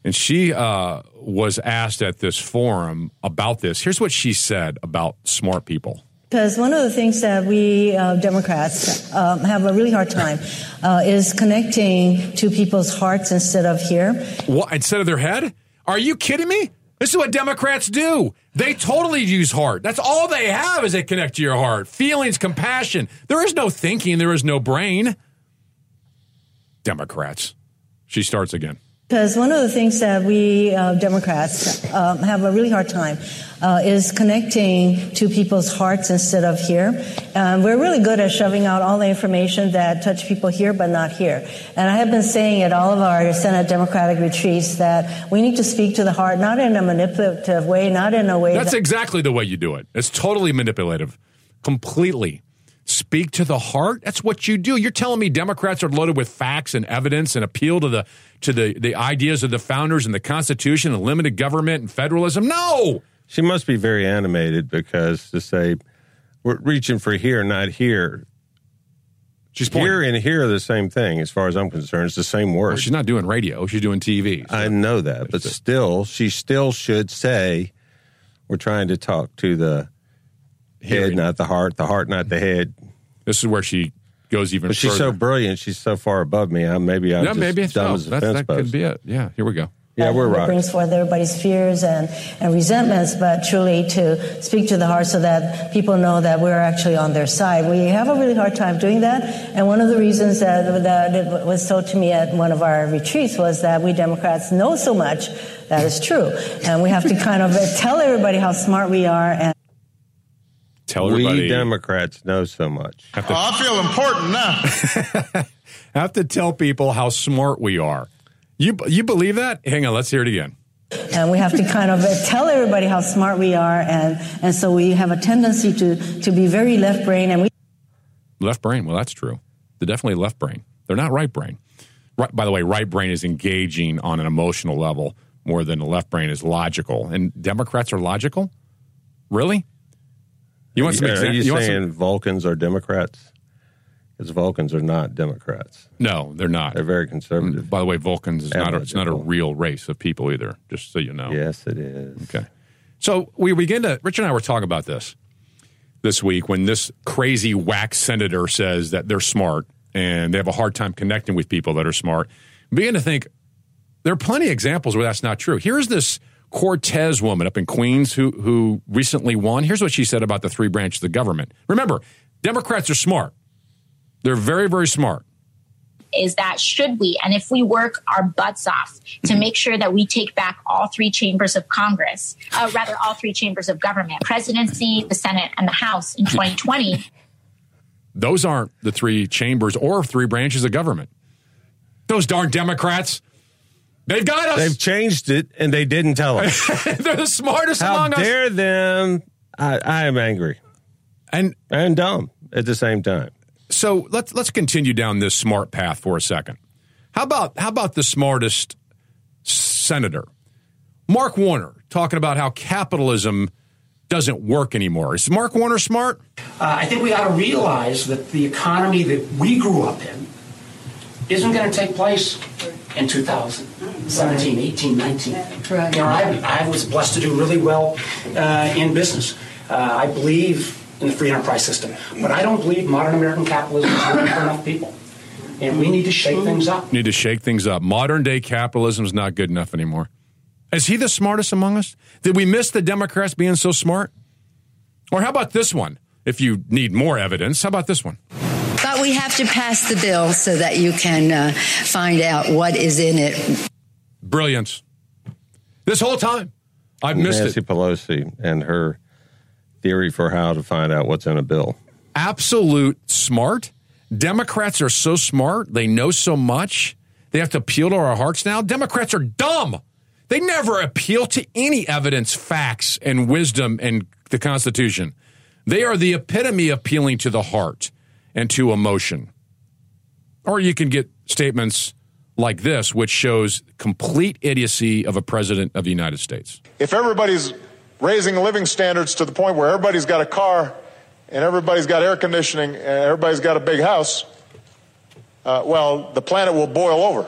And she uh, was asked at this forum about this. Here's what she said about smart people. Because one of the things that we uh, Democrats um, have a really hard time uh, is connecting to people's hearts instead of here. What instead of their head? Are you kidding me? This is what Democrats do. They totally use heart. That's all they have is they connect to your heart. Feelings, compassion. There is no thinking, there is no brain. Democrats. She starts again. Because one of the things that we uh, Democrats um, have a really hard time uh, is connecting to people's hearts instead of here. Um, we're really good at shoving out all the information that touch people here but not here. And I have been saying at all of our Senate Democratic retreats that we need to speak to the heart, not in a manipulative way, not in a way That's that exactly the way you do it. It's totally manipulative. Completely. Speak to the heart. That's what you do. You're telling me Democrats are loaded with facts and evidence and appeal to the to the, the ideas of the founders and the Constitution and limited government and federalism? No. She must be very animated because to say we're reaching for here, not here. She's pointing. here and here are the same thing as far as I'm concerned. It's the same word. Well, she's not doing radio. She's doing TV. I know that, but still, she still should say, "We're trying to talk to the head, not the heart. The heart, not the head." This is where she goes even But she's so brilliant. She's so far above me. I, maybe I'm yeah, just maybe it's dumb no, as a that, fence that post. could be it. Yeah, here we go. Yeah, we're that right. brings forth everybody's fears and, and resentments, but truly to speak to the heart so that people know that we're actually on their side. We have a really hard time doing that, and one of the reasons that, that it was told to me at one of our retreats was that we Democrats know so much. That is true, and we have to kind of tell everybody how smart we are and. Tell everybody. We Democrats know so much. have to, oh, I feel important now. have to tell people how smart we are. You you believe that? Hang on, let's hear it again. and we have to kind of uh, tell everybody how smart we are, and, and so we have a tendency to, to be very left brain, and we Left brain. Well, that's true. They're definitely left brain. They're not right brain. Right, by the way, right brain is engaging on an emotional level more than the left brain is logical. And Democrats are logical? Really? You want some are exa- you, you want some- saying Vulcans are Democrats? Because Vulcans are not Democrats. No, they're not. They're very conservative. By the way, Vulcans is not a, it's not a real race of people either, just so you know. Yes, it is. Okay. So we begin to, Rich and I were talking about this this week when this crazy whack senator says that they're smart and they have a hard time connecting with people that are smart. We begin to think there are plenty of examples where that's not true. Here's this Cortez woman up in Queens who, who recently won. Here's what she said about the three branches of the government. Remember, Democrats are smart. They're very, very smart. is that should we and if we work our butts off to make sure that we take back all three chambers of Congress, uh, rather all three chambers of government, presidency, the Senate, and the House in 2020, Those aren't the three chambers or three branches of government. Those darn Democrats. They've got us. They've changed it, and they didn't tell us. They're the smartest How among us. dare them? I, I am angry And and dumb at the same time. so let's let's continue down this smart path for a second. How about how about the smartest senator, Mark Warner, talking about how capitalism doesn't work anymore. Is Mark Warner smart? Uh, I think we ought to realize that the economy that we grew up in isn't going to take place in 2017, 18, 19. Right. You know, I, I was blessed to do really well uh, in business. Uh, I believe in the free enterprise system, but I don't believe modern American capitalism is working for enough people. And we need to shake things up. Need to shake things up. Modern day capitalism is not good enough anymore. Is he the smartest among us? Did we miss the Democrats being so smart? Or how about this one? If you need more evidence, how about this one? But we have to pass the bill so that you can uh, find out what is in it. Brilliance. This whole time, I've missed Nancy it. Pelosi and her theory for how to find out what's in a bill. Absolute smart. Democrats are so smart. They know so much. They have to appeal to our hearts now. Democrats are dumb. They never appeal to any evidence, facts, and wisdom and the Constitution. They are the epitome of appealing to the heart and to emotion. Or you can get statements like this, which shows complete idiocy of a president of the United States. If everybody's raising living standards to the point where everybody's got a car and everybody's got air conditioning and everybody's got a big house, uh, well, the planet will boil over.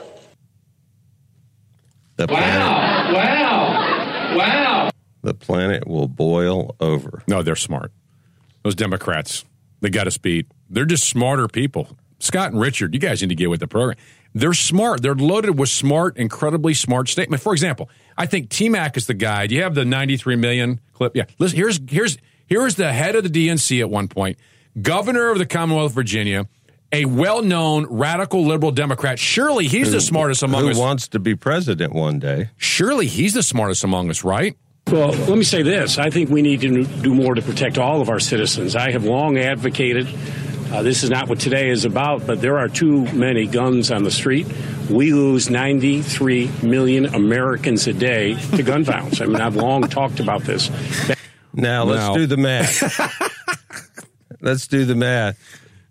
The planet, wow. Wow. The planet will boil over. No, they're smart. Those Democrats, they got us beat. They're just smarter people. Scott and Richard, you guys need to get with the program. They're smart. They're loaded with smart, incredibly smart statement. For example, I think T Mac is the guy. Do you have the 93 million clip? Yeah. Listen, here's here's here's the head of the DNC at one point, governor of the Commonwealth of Virginia, a well-known radical liberal Democrat. Surely he's the smartest among Who us. wants to be president one day? Surely he's the smartest among us, right? Well, let me say this. I think we need to do more to protect all of our citizens. I have long advocated. Uh, this is not what today is about, but there are too many guns on the street. We lose 93 million Americans a day to gun violence. I mean, I've long talked about this. Now let's Now- do the math. let's do the math.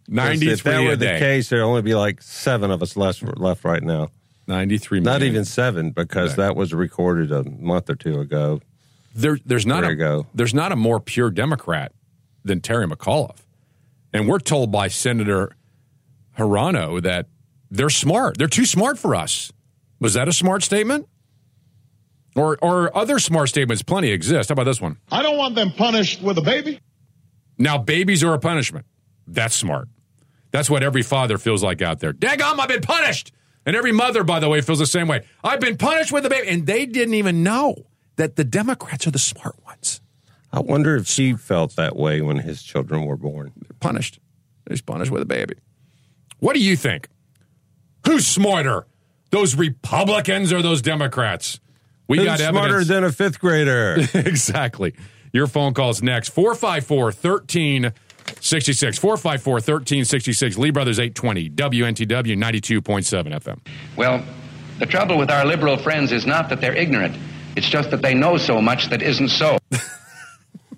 93 If that a were the day. case, there'd only be like seven of us left left right now. 93 Not even seven, because that was recorded a month or two ago. there, there's not a you go. there's not a more pure Democrat than Terry McAuliffe, and we're told by Senator Hirono that they're smart. They're too smart for us. Was that a smart statement? Or, or other smart statements plenty exist. How about this one? I don't want them punished with a baby. Now, babies are a punishment. That's smart. That's what every father feels like out there. Daggum, I've been punished. And every mother, by the way, feels the same way. I've been punished with a baby. And they didn't even know that the Democrats are the smart ones. I wonder if she felt that way when his children were born. They're punished. He's punished with a baby. What do you think? Who's smarter? Those Republicans or those Democrats? We Who's got smarter evidence. than a fifth grader. exactly. Your phone calls next. 454 1366. 454 1366. Lee Brothers 820. WNTW 92.7 FM. Well, the trouble with our liberal friends is not that they're ignorant, it's just that they know so much that isn't so.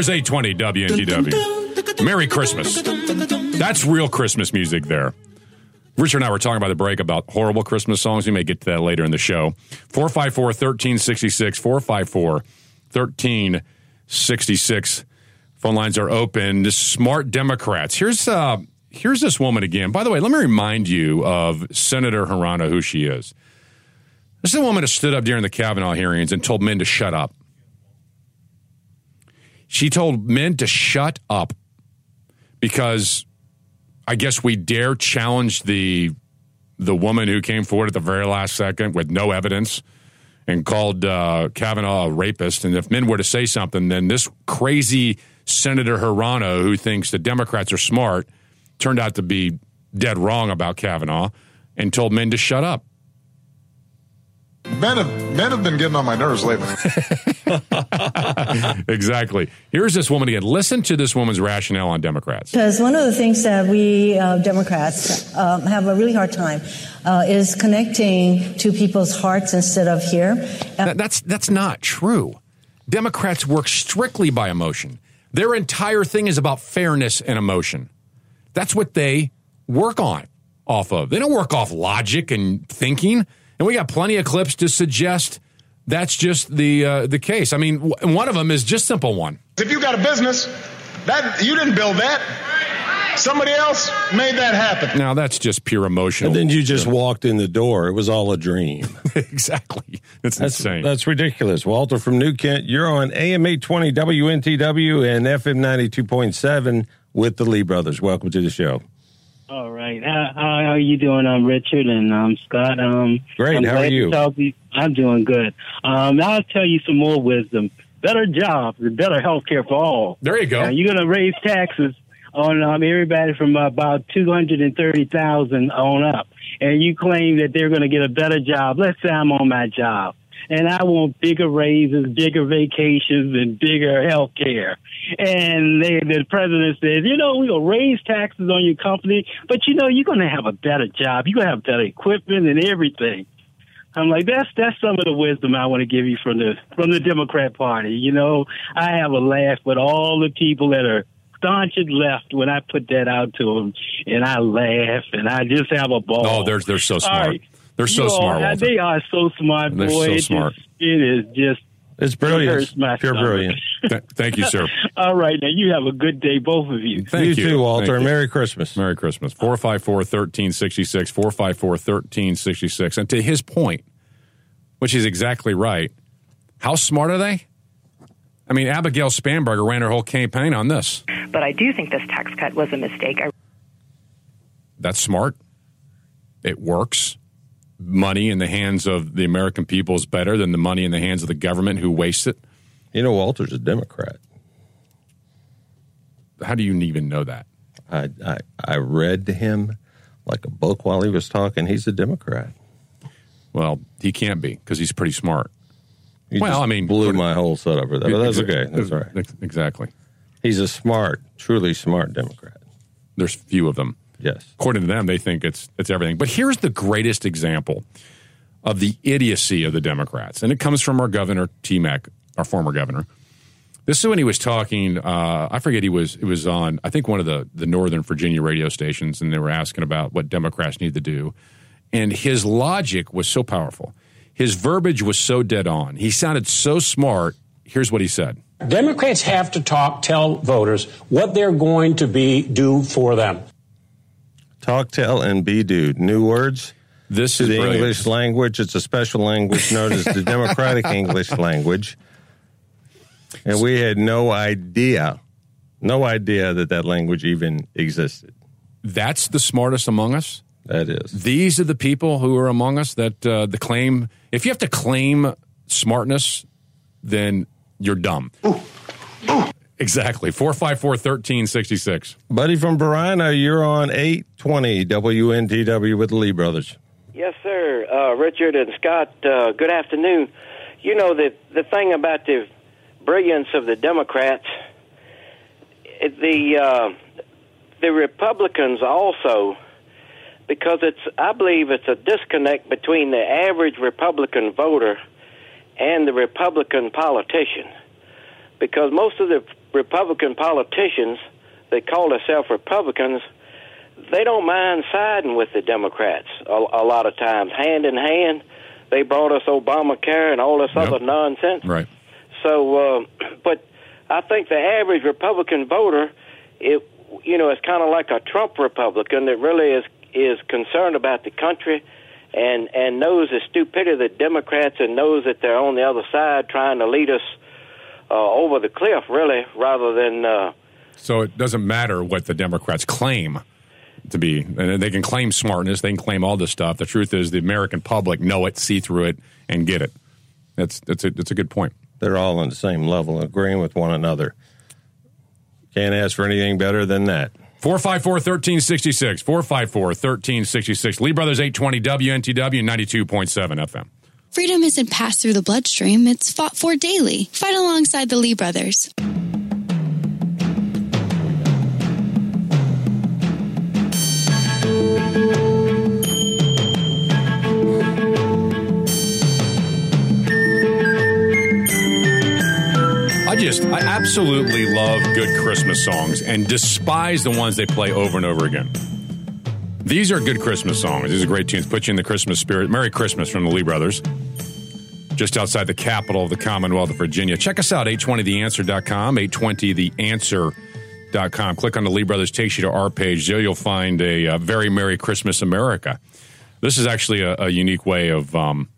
Brothers 820 WNTW. Merry Christmas. That's real Christmas music there. Richard and I were talking about the break about horrible Christmas songs. We may get to that later in the show. 454 1366, 454 1366. Phone lines are open. Smart Democrats. Here's uh, here's this woman again. By the way, let me remind you of Senator Hirono, who she is. This is a woman who stood up during the Kavanaugh hearings and told men to shut up. She told men to shut up because I guess we dare challenge the the woman who came forward at the very last second with no evidence and called uh, Kavanaugh a rapist. And if men were to say something, then this crazy Senator Hirono, who thinks the Democrats are smart, turned out to be dead wrong about Kavanaugh and told men to shut up. Men have, men have been getting on my nerves lately. exactly. Here's this woman again. Listen to this woman's rationale on Democrats. Because one of the things that we uh, Democrats um, have a really hard time uh, is connecting to people's hearts instead of here. That- that's that's not true. Democrats work strictly by emotion. Their entire thing is about fairness and emotion. That's what they work on off of. They don't work off logic and thinking. And we got plenty of clips to suggest that's just the uh, the case. I mean, w- one of them is just simple one. If you got a business, that you didn't build that. Somebody else made that happen. Now that's just pure emotional. And then you just walked in the door. It was all a dream. exactly. It's That's insane. That's ridiculous. Walter from New Kent, you're on AM 820 WNTW and FM 92.7 with the Lee Brothers. Welcome to the show. All right. How, how are you doing? I'm Richard and I'm Scott. Um, Great. I'm How are you? you. I'm doing good. Um, I'll tell you some more wisdom. Better jobs and better health care for all. There you go. Now, you're going to raise taxes on um, everybody from about 230000 on up. And you claim that they're going to get a better job. Let's say I'm on my job. And I want bigger raises, bigger vacations, and bigger health care. And they, the president says, you know, we're going to raise taxes on your company, but you know, you're going to have a better job. You're going to have better equipment and everything. I'm like, that's that's some of the wisdom I want to give you from the from the Democrat Party. You know, I have a laugh with all the people that are staunch and left when I put that out to them, and I laugh and I just have a ball. Oh, they're they're so smart. right. They're so You smart. Walter. They are so smart, They're boy. so It just- smart. it is just. It's brilliant. It hurts my Pure stomach. brilliant. Th- thank you, sir. All right, now you have a good day, both of you. Thank You you, too, Walter. Thank you. Merry Christmas. Merry Christmas. 454 1366, 454 1366. And to his point, which is exactly right, how smart are they? I mean, Abigail Spanberger ran her whole campaign on this. But I do think this tax cut was a mistake. I That's smart. It works. Money in the hands of the American people is better than the money in the hands of the government who wastes it. You know, Walter's a Democrat. How do you even know that? I, I, I read to him like a book while he was talking. He's a Democrat. Well, he can't be because he's pretty smart. Well, I mean, blew my whole setup for that, but that's okay. That's all right. Exactly. He's a smart, truly smart Democrat. there's few of them. Yes. According to them, they think it's it's everything. But here's the greatest example of the idiocy of the Democrats, and it comes from our governor T Mac, our former governor. This is when he was talking. Uh, I forget he was. It was on. I think one of the the Northern Virginia radio stations, and they were asking about what Democrats need to do. And his logic was so powerful. His verbiage was so dead on. He sounded so smart. Here's what he said. Democrats have to talk, tell voters what they're going to be do for them. Talk, tell, and be dude. New words. This to is the brilliant. English language. It's a special language known as the Democratic English language. And we had no idea, no idea that that language even existed. That's the smartest among us. That is. These are the people who are among us that uh, the claim. If you have to claim smartness, then you're dumb. Exactly. 454 1366. Buddy from Varina, you're on 820 WNTW with the Lee Brothers. Yes, sir. Uh, Richard and Scott, uh, good afternoon. You know, the, the thing about the brilliance of the Democrats, the, uh, the Republicans also, because it's, I believe it's a disconnect between the average Republican voter and the Republican politician. Because most of the Republican politicians, they call themselves Republicans, they don't mind siding with the Democrats a, a lot of times, hand in hand. They brought us Obamacare and all this other nonsense. Right. So, uh, but I think the average Republican voter, it you know, is kind of like a Trump Republican that really is is concerned about the country and and knows the stupidity of the Democrats and knows that they're on the other side trying to lead us uh, over the cliff, really, rather than. Uh, So it doesn't matter what the Democrats claim to be. And they can claim smartness, they can claim all this stuff. The truth is, the American public know it, see through it, and get it. That's that's a that's a good point. They're all on the same level, agreeing with one another. Can't ask for anything better than that. 454 1366. 454 1366. Lee Brothers 820 WNTW 92.7 FM. Freedom isn't passed through the bloodstream, it's fought for daily. Fight alongside the Lee brothers. I just, I absolutely love good Christmas songs and despise the ones they play over and over again. These are good Christmas songs. These are great tunes. Put you in the Christmas spirit. Merry Christmas from the Lee Brothers. Just outside the capital of the Commonwealth of Virginia. Check us out, 820theanswer.com, 820theanswer.com. Click on the Lee Brothers, takes you to our page. There you'll find a, uh Very Merry Christmas America. This is actually a, a unique way of um,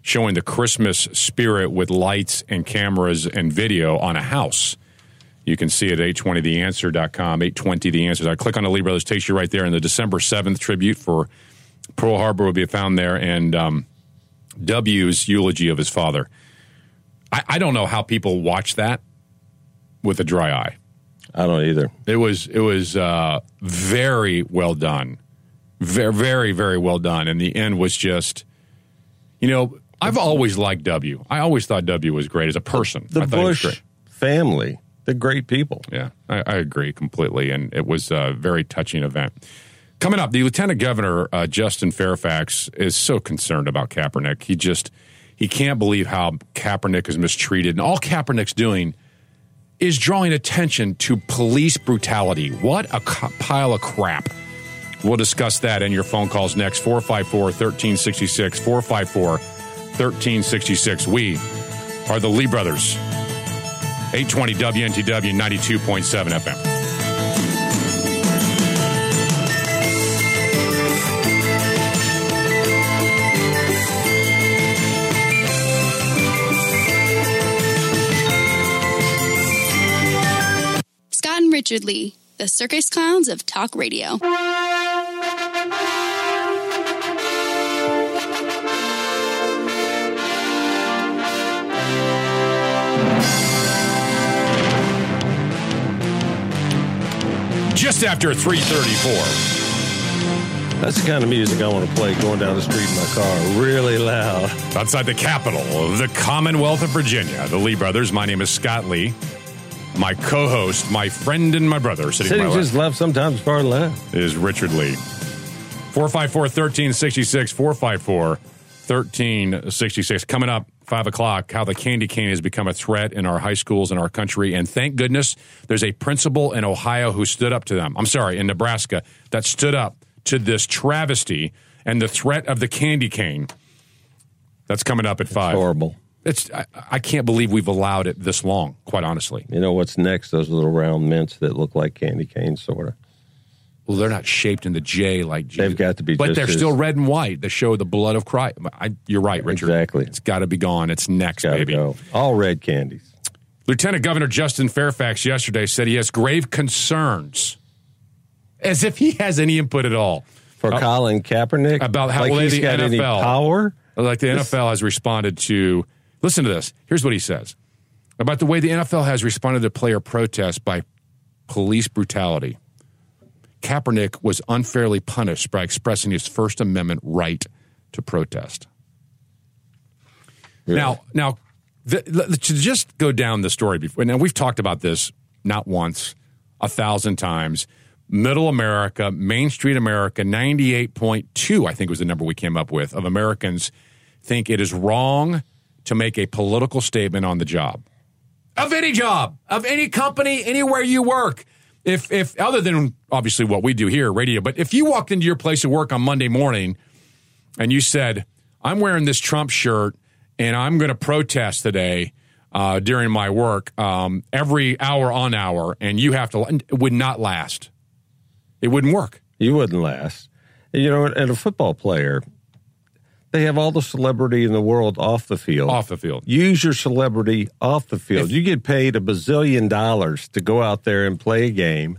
showing the Christmas spirit with lights and cameras and video on a house. You can see it at 820theanswer.com, 820theanswer. I click on the Lee Brothers, takes you right there. And the December 7th tribute for Pearl Harbor will be found there. And um, W's eulogy of his father. I, I don't know how people watch that with a dry eye. I don't either. It was it was uh, very well done, very very very well done, and the end was just, you know, I've always liked W. I always thought W was great as a person. The I thought he was Bush great. family, the great people. Yeah, I, I agree completely, and it was a very touching event. Coming up, the Lieutenant Governor uh, Justin Fairfax is so concerned about Kaepernick. He just he can't believe how Kaepernick is mistreated, and all Kaepernick's doing is drawing attention to police brutality. What a co- pile of crap! We'll discuss that in your phone calls next. 454 1366. 454 1366. We are the Lee Brothers. 820 WNTW 92.7 FM. Scott and Richard Lee, the circus clowns of talk radio. Just after 334. That's the kind of music I want to play going down the street in my car, really loud. Outside the capital of the Commonwealth of Virginia, the Lee brothers. My name is Scott Lee. My co-host, my friend and my brother, sitting my just left, left sometimes far left. is Richard Lee. 454-1366, 454-1366. Coming up, 5 o'clock, how the candy cane has become a threat in our high schools in our country. And thank goodness there's a principal in Ohio who stood up to them. I'm sorry, in Nebraska, that stood up to this travesty and the threat of the candy cane. That's coming up at 5. Horrible. It's I, I can't believe we've allowed it this long, quite honestly. You know what's next? Those little round mints that look like candy canes, sort of. Well, they're not shaped in the J like Jesus. They've got to be but they're as- still red and white that show the blood of Christ. I, you're right, Richard. Exactly. It's got to be gone. It's next, Gotta baby. go. All red candies. Lieutenant Governor Justin Fairfax yesterday said he has grave concerns, as if he has any input at all For Uh, Colin Kaepernick? about how like well, he's the got NFL any power? Like the This- NFL has responded to. Listen to this. Here's what he says about the way the NFL has responded to player protests by police brutality. Kaepernick was unfairly punished by expressing his First Amendment right to protest. Now, now, the, the- to just go down the story before. Now we've talked about this not once, a thousand times. Middle America, Main Street America, ninety-eight point two, I think was the number we came up with of Americans think it is wrong to make a political statement on the job of any job, of any company, anywhere you work. If, if other than obviously what we do here, radio, but if you walked into your place of work on Monday morning and you said, I'm wearing this Trump shirt and I'm going to protest today uh, during my work um, every hour on hour, and you have to, it would not last. It wouldn't work. You wouldn't last. You know, and a football player, they have all the celebrity in the world off the field. Off the field. Use your celebrity off the field. you get paid a bazillion dollars to go out there and play a game.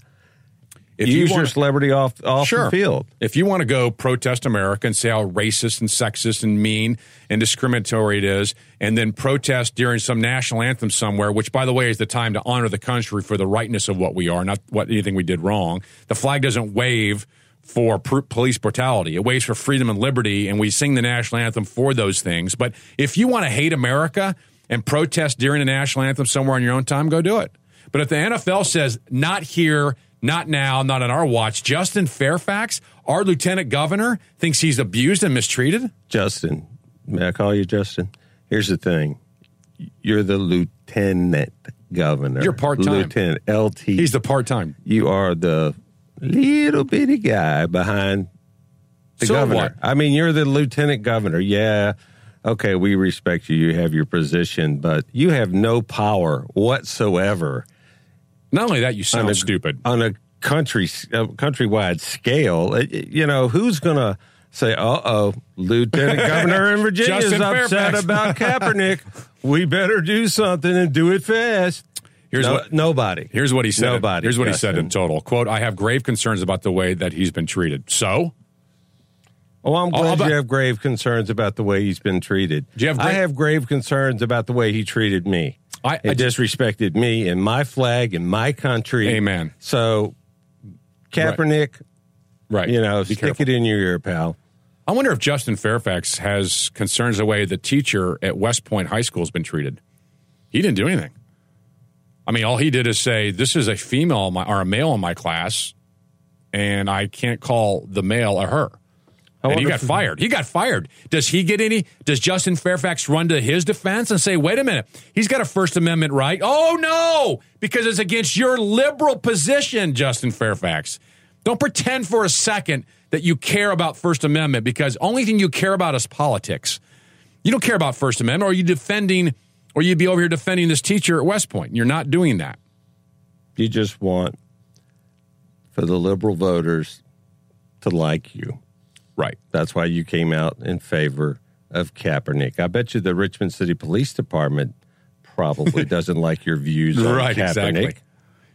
If you Use your celebrity off off Sure. the field. If you want to go protest America and say how racist and sexist and mean and discriminatory it is, and then protest during some national anthem somewhere, which, by the way, is the time to honor the country for the rightness of what we are, not what anything we did wrong. The flag doesn't wave for police brutality; it waits for freedom and liberty, and we sing the national anthem for those things. But if you want to hate America and protest during the national anthem somewhere on your own time, go do it. But if the NFL says not here, not now, not on our watch, Justin Fairfax, our lieutenant governor, thinks he's abused and mistreated. Justin, may I call you Justin? Here's the thing. You're the lieutenant governor. You're part-time. Lieutenant LT. He's the part time. you are the little bitty guy behind the So governor. what? I mean, you're the lieutenant governor. Yeah. Okay, we respect you. You have your position, but you have no power whatsoever Not only that, you on sound a, stupid. on a country uh, countrywide scale. You know, who's going to say, "Uh oh, Lieutenant Governor in Virginia is upset Fairfax. about Kaepernick. we better do something and do it fast." Here's No- what nobody. Here's what he said. Nobody. Here's what he said in total. Quote, I have grave concerns about the way that he's been treated. So Oh, I'm glad I'll you have grave concerns about the way he's been treated. Do you have I have grave concerns about the way he treated me. I- I disrespected me and my flag and my country. Amen. So, Kaepernick, right. you know, Be stick careful. it in your ear, pal. I wonder if Justin Fairfax has concerns the way the teacher at West Point High School has been treated. He didn't do anything. I mean, all he did is say, "This is a female my, or a male in my class, and I can't call the male a her." And he got fired. He got fired. Does he get any? Does Justin Fairfax run to his defense and say, "Wait a minute, he's got a First Amendment right"? Oh no, because it's against your liberal position, Justin Fairfax. Don't pretend for a second that you care about First Amendment because only thing you care about is politics. You don't care about First Amendment, or are you defending, or you'd be over here defending this teacher at West Point. You're not doing that. You just want for the liberal voters to like you. Right. That's why you came out in favor of Kaepernick. I bet you the Richmond City Police Department probably doesn't like your views on right, Kaepernick. exactly.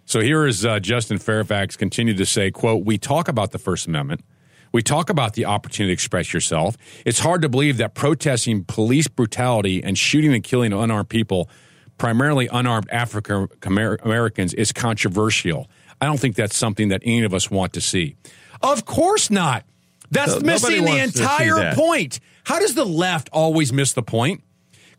So here is uh, Justin Fairfax continue to say, "quote We talk about the First Amendment. We talk about the opportunity to express yourself. It's hard to believe that protesting police brutality and shooting and killing unarmed people, primarily unarmed African Americans, is controversial. I don't think that's something that any of us want to see. Of course not. That's missing the wants to see entire point. How does the left always miss the point?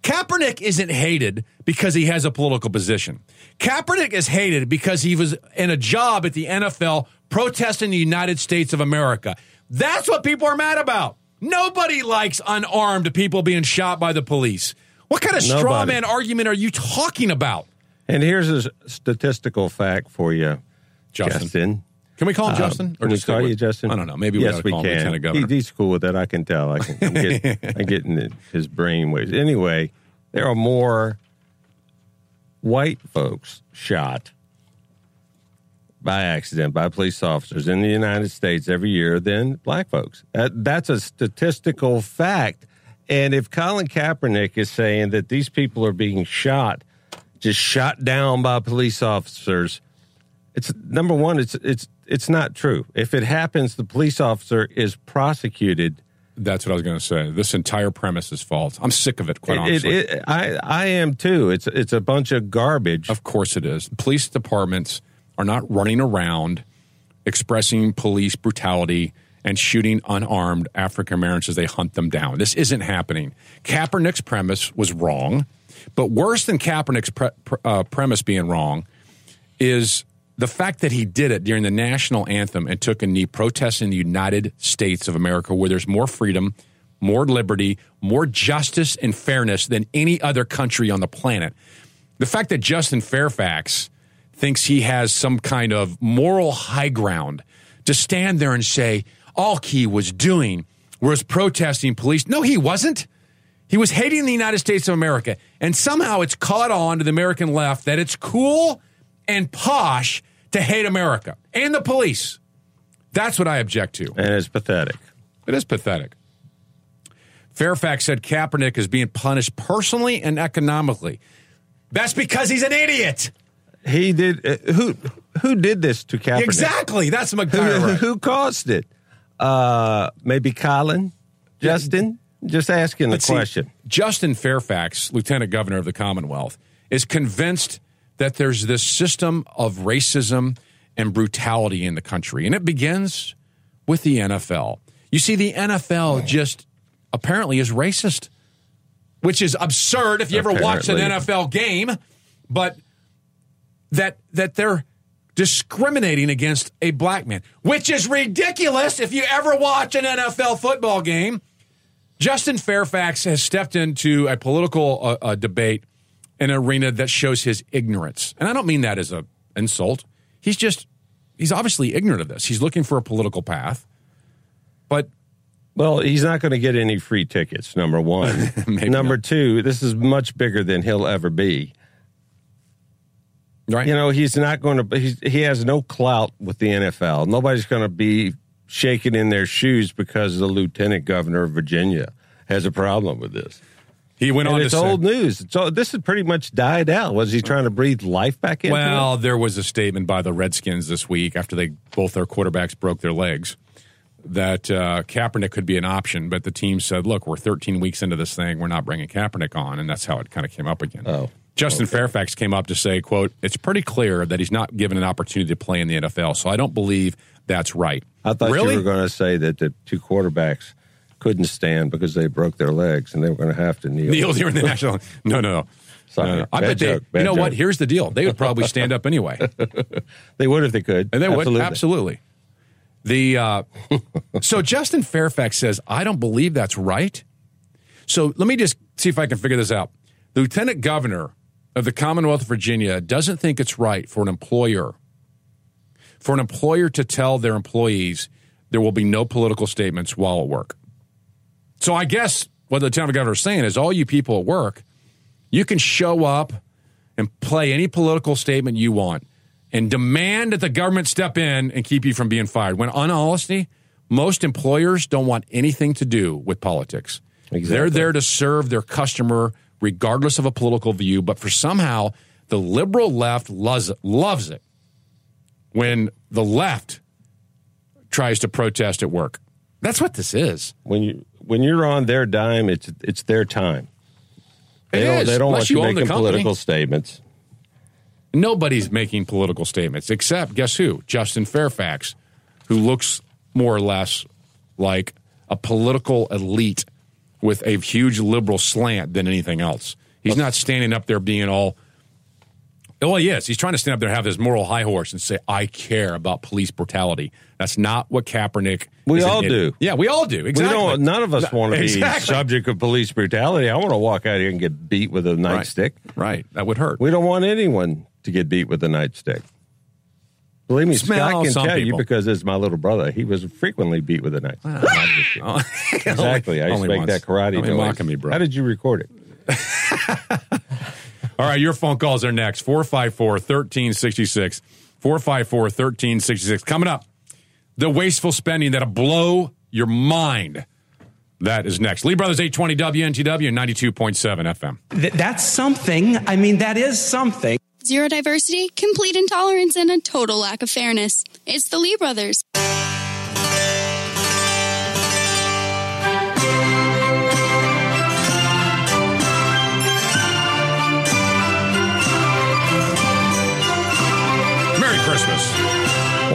Kaepernick isn't hated because he has a political position. Kaepernick is hated because he was in a job at the NFL protesting the United States of America. That's what people are mad about. Nobody likes unarmed people being shot by the police. What kind of straw man argument are you talking about? And here's a statistical fact for you, Justin. Justin. Can we call him Uh, Justin? we just call you with- Justin? I don't know. Maybe we yes, we call him can. He- he's cool with that. I can tell. I can. I'm getting, I'm getting his brain waves. Anyway, there are more white folks shot by accident by police officers in the United States every year than black folks. That, that's a statistical fact. And if Colin Kaepernick is saying that these people are being shot, just shot down by police officers, it's number one. It's it's it's not true. If it happens, the police officer is prosecuted. That's what I was going to say. This entire premise is false. I'm sick of it, quite It- honestly. it- it- I I am too. It's it's a bunch of garbage. Of course it is. Police departments are not running around expressing police brutality and shooting unarmed African Americans as they hunt them down. This isn't happening. Kaepernick's premise was wrong, but worse than Kaepernick's pre- pre- uh, premise being wrong is the fact that he did it during the national anthem and took a knee protesting the United States of America, where there's more freedom, more liberty, more justice and fairness than any other country on the planet. The fact that Justin Fairfax thinks he has some kind of moral high ground to stand there and say all he was doing was protesting police. No, he wasn't. He was hating the United States of America. And somehow it's caught on to the American left that it's cool and posh to hate America and the police. That's what I object to. And it's pathetic. It is pathetic. Fairfax said Kaepernick is being punished personally and economically. That's because he's an idiot. He did. Uh, who who did this to Kaepernick? Exactly. That's Who, right. who caused it? Uh, maybe Colin, Justin. Just asking the Let's see. question. Justin Fairfax, Lieutenant Governor of the Commonwealth, is convinced that there's this system of racism and brutality in the country, and it begins with the NFL. You see, the NFL just apparently is racist, which is absurd if you ever watch an NFL game, but that that they're discriminating against a black man, which is ridiculous if you ever watch an NFL football game. Justin Fairfax has stepped into a political uh, uh, debate an arena that shows his ignorance. And I don't mean that as a insult. He's just he's obviously ignorant of this. He's looking for a political path. But Well, he's not going to get any free tickets. Number one. number two. This is much bigger than he'll ever be. Right. You know, he's not going to. He's, he has no clout with the NFL. Nobody's going to be shaking in their shoes because the lieutenant governor of Virginia has a problem with this. He went And on it's say- old news. So this has pretty much died out. Was he trying to breathe life back in? Well, there was a statement by the Redskins this week after they both their quarterbacks broke their legs that uh, Kaepernick could be an option, but the team said, "Look, we're 13 weeks into this thing. We're not bringing Kaepernick on," and that's how it kind of came up again. Oh, Justin Fairfax came up to say, "quote It's pretty clear that he's not given an opportunity to play in the NFL, so I don't believe that's right." I thought really? you were going to say that the two quarterbacks couldn't stand because they broke their legs and they were going to have to kneel. Kneel during the national. No, no, no. Sorry, No, no. I bet they. joke, bad you know what? Here's the deal. They would probably stand up anyway. they would if they could. And they would Absolutely. absolutely. The uh, so Justin Fairfax says, "I don't believe that's right." So let me just see if I can figure this out. The Lieutenant Governor of the Commonwealth of Virginia doesn't think it's right for an employer for an employer to tell their employees there will be no political statements while at work. So I guess what the lieutenant governor is saying is all you people at work, you can show up and play any political statement you want and demand that the government step in and keep you from being fired. When, on honesty, most employers don't want anything to do with politics. They're there to serve their customer regardless of a political view, but for somehow the liberal left loves it, loves it when the left tries to protest at work. That's what this is. When you when you're on their dime, it's it's their time. They It don't, is, they don't unless want you you own the making political statements. Nobody's making political statements except guess who? Justin Fairfax, who looks more or less like a political elite with a huge liberal slant than anything else. He's not standing up there being all. Oh, well, he is. He's trying to stand up there and have this moral high horse and say, I care about police brutality. That's not what Kaepernick. We is all do. Yeah, we all do. Exactly. We don't, none of us want to be Exactly. subject of police brutality. I want to walk out here and get beat with a nightstick. Right. That would hurt. We don't want anyone to get beat with a nightstick. Believe me, Smell Scott can some tell you because it's my little brother. He was frequently beat with a knife. I'm exactly. I used to make once. that karate Only noise. mocking me, bro. How did you record it? All right, your phone calls are next 454 1366. 454 1366. Coming up, the wasteful spending that'll blow your mind. That is next. Lee Brothers 820 WNTW 92.7 FM. Th- that's something. I mean, that is something. Zero diversity, complete intolerance, and a total lack of fairness. It's the Lee brothers.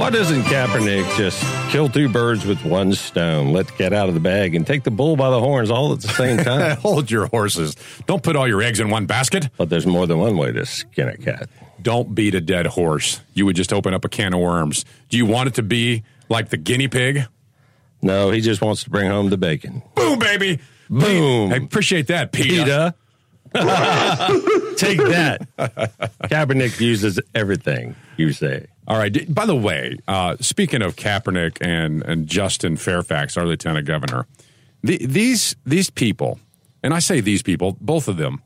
Why doesn't Kaepernick just kill two birds with one stone? Let's get out of the bag and take the bull by the horns all at the same time. Hold your horses. Don't put all your eggs in one basket. But there's more than one way to skin a cat. Don't beat a dead horse. You would just open up a can of worms. Do you want it to be like the guinea pig? No, he just wants to bring home the bacon. Boom, baby. Boom. I appreciate that, PETA. PETA. Take that. Kaepernick uses everything you say. All right. By the way, uh, speaking of Kaepernick and, and Justin Fairfax, our lieutenant governor, the, these these people, and I say these people, both of them,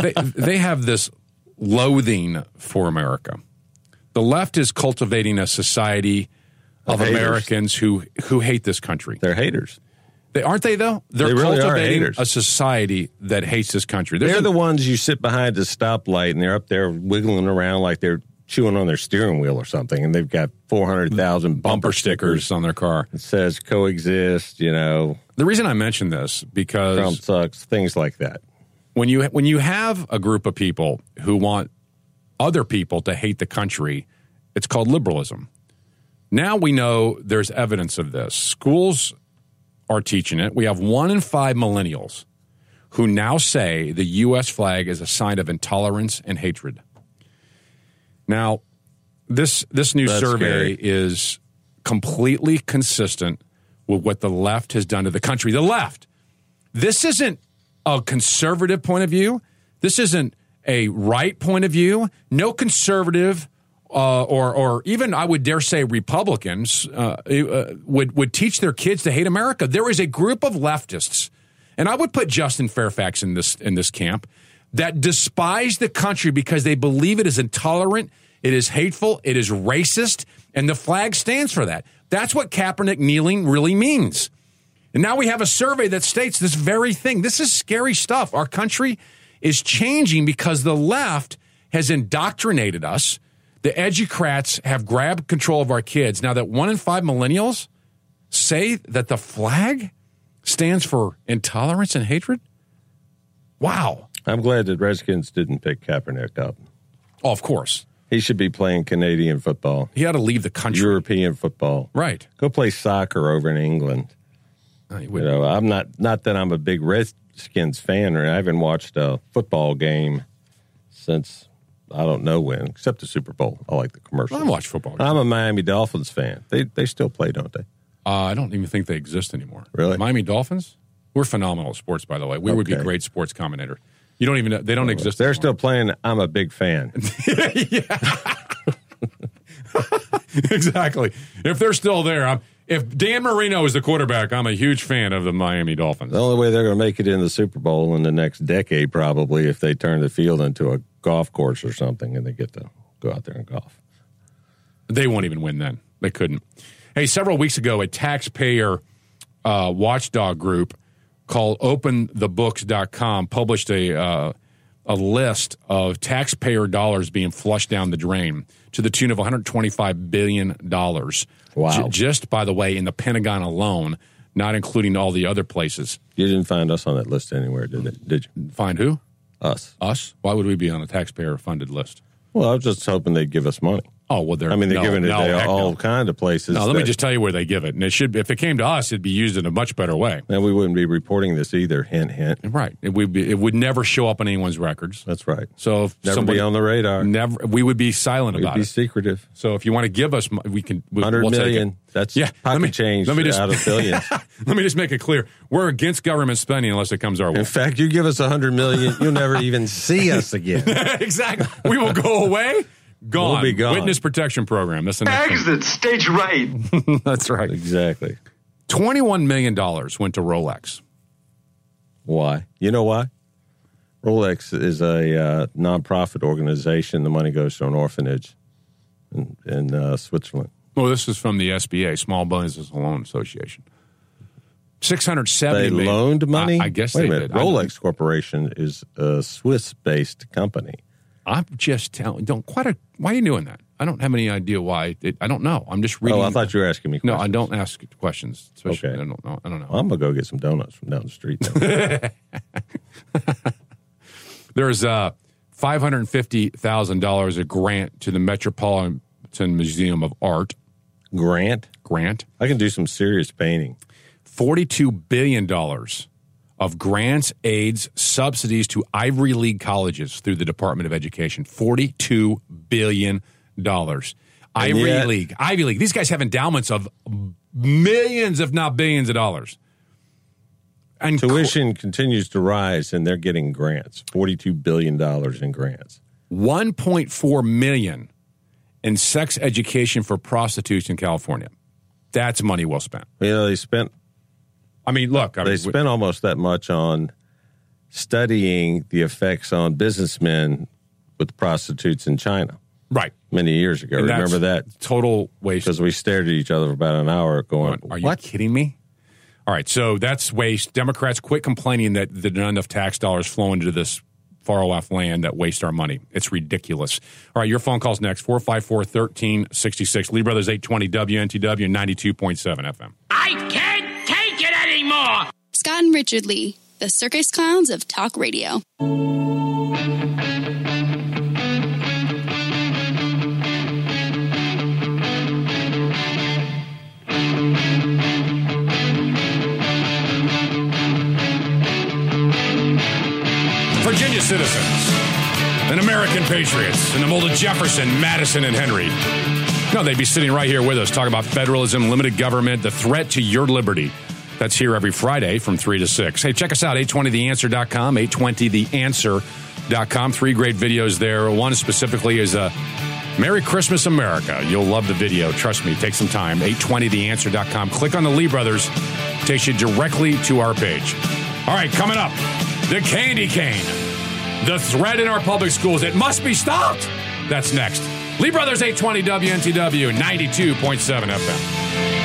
they, they have this loathing for America. The left is cultivating a society of Of. Americans who who hate this country. They're haters. They aren't they though? They're They really cultivating a society that hates this country. There's They're an- the ones you sit behind a stoplight and they're up there wiggling around like they're chewing on their steering wheel or something, and they've got 400,000 bumper stickers on their car. It says coexist, you know, The reason I mention this because Trump sucks, things like that. when you when you have a group of people who want other people to hate the country, it's called liberalism. Now we know there's evidence of this. Schools are teaching it. We have one in five millennials who now say the U.S. flag is a sign of intolerance and hatred. Now, this this new That's survey scary. is completely consistent with what the left has done to the country. The left. This isn't a conservative point of view. This isn't a right point of view. No conservative uh, or or even I would dare say Republicans uh, uh, would would teach their kids to hate America. There is a group of leftists, and I would put Justin Fairfax in this in this camp that despise the country because they believe it is intolerant, it is hateful, it is racist, and the flag stands for that. That's what Kaepernick kneeling really means. And now we have a survey that states this very thing. This is scary stuff. Our country is changing because the left has indoctrinated us. The educrats have grabbed control of our kids. Now that one in five millennials say that the flag stands for intolerance and hatred. Wow. I'm glad that Redskins didn't pick Kaepernick up. Oh, of course. He should be playing Canadian football, He had to leave the country. European football. Right. Go play soccer over in England. You know, I'm not not that I'm a big Redskins fan, or I haven't watched a football game since I don't know when, except the Super Bowl. I like the commercials. I watch football. I'm a Miami Dolphins fan. They they still play, don't they? Uh, I don't even think they exist anymore. Really? Miami Dolphins? We're phenomenal at sports, by the way. We would be great sports commentators. You don't even know, they don't exist. They're still playing. I'm a big fan. exactly. If they're still there, I'm, if Dan Marino is the quarterback, I'm a huge fan of the Miami Dolphins. The only way they're going to make it in the Super Bowl in the next decade, probably, if they turn the field into a golf course or something, and they get to go out there and golf. They won't even win then. They couldn't. Hey, several weeks ago, a taxpayer uh, watchdog group called OpenTheBooks.com published a uh, a list of taxpayer dollars being flushed down the drain to the tune of 125 billion dollars. Wow! just by the way, in the Pentagon alone, not including all the other places. You didn't find us on that list anywhere, did it? Did you? Find who? Us. Us? Why would we be on a taxpayer funded list? Well, I was just hoping they'd give us money. Oh well, they're. I mean, they're no, giving it no, to all no. kind of places. No, let me just tell you where they give it, and it should. If it came to us, it'd be used in a much better way. And we wouldn't be reporting this either. Hint, hint. Right. It would be. It would never show up on anyone's records. That's right. So if Never somebody, be on the radar. Never. We would be silent We'd about be it. secretive. So if you want to give us, we can. We, Hundred we'll million. That's Yeah, pocket let me- change let me just- out of billions. Let me just make it clear: we're against government spending unless it comes our way. In fact, you give us a hundred million, you'll never even see us again. exactly. We will go away. Gone. We'll be gone. Witness protection program. That's the next thing. Exit stage right. That's right. Exactly. Twenty-one million dollars went to Rolex. Why? You know why? Rolex is a uh, nonprofit organization. The money goes to an orphanage in, in uh, Switzerland. Well, this is from the SBA, Small Business Loan Association. Six hundred They seventy million. loaned money. I, I guess Wait they a minute. did. Rolex Corporation is a Swiss-based company. I'm just telling. Don't quite. A, why are you doing that? I don't have any idea why. It, I don't know. I'm just reading. Oh, I thought you were asking me. No, I don't ask questions. Especially, Okay. I don't know. I don't know. Well, I'm gonna go get some donuts from down the street. There's uh, five hundred fifty thousand dollars a grant to the Metropolitan Museum of Art. Grant. Grant. I can do some serious painting. Forty-two billion dollars of grants, aids, subsidies to Ivory League colleges through the Department of Education. Forty-two billion dollars. And Ivory yet- League. Ivy League. These guys have endowments of millions, if not billions, of dollars. And Tuition continues to rise, and they're getting grants. Forty-two billion dollars in grants. 1.4 million in sex education for prostitutes in California. That's money well spent. You know, they spent I mean, look, I they mean, spent almost that much on studying the effects on businessmen with prostitutes in China right. many years ago. And Remember that? Total waste. Because we stared at each other for about an hour going, Are you what? kidding me? All right, so that's waste. Democrats quit complaining that there are not enough tax dollars flowing into this far off land that waste our money. It's ridiculous. All right, your phone call's next 454 1366. Lee Brothers 820 WNTW 92.7 FM. I Scott and Richard Lee, the circus clowns of talk radio. Virginia citizens and American patriots in the mold of Jefferson, Madison, and Henry. No, they'd be sitting right here with us talking about federalism, limited government, the threat to your liberty. That's here every Friday from 3 to 6. Hey, check us out, 820theanswer.com, 820theanswer.com. Three great videos there. One specifically is a Merry Christmas, America. You'll love the video. Trust me, take some time. 820theanswer.com. Click on the Lee Brothers, takes you directly to our page. All right, coming up, the candy cane. The threat in our public schools. It must be stopped. That's next. Lee Brothers 820 WNTW 92.7 FM.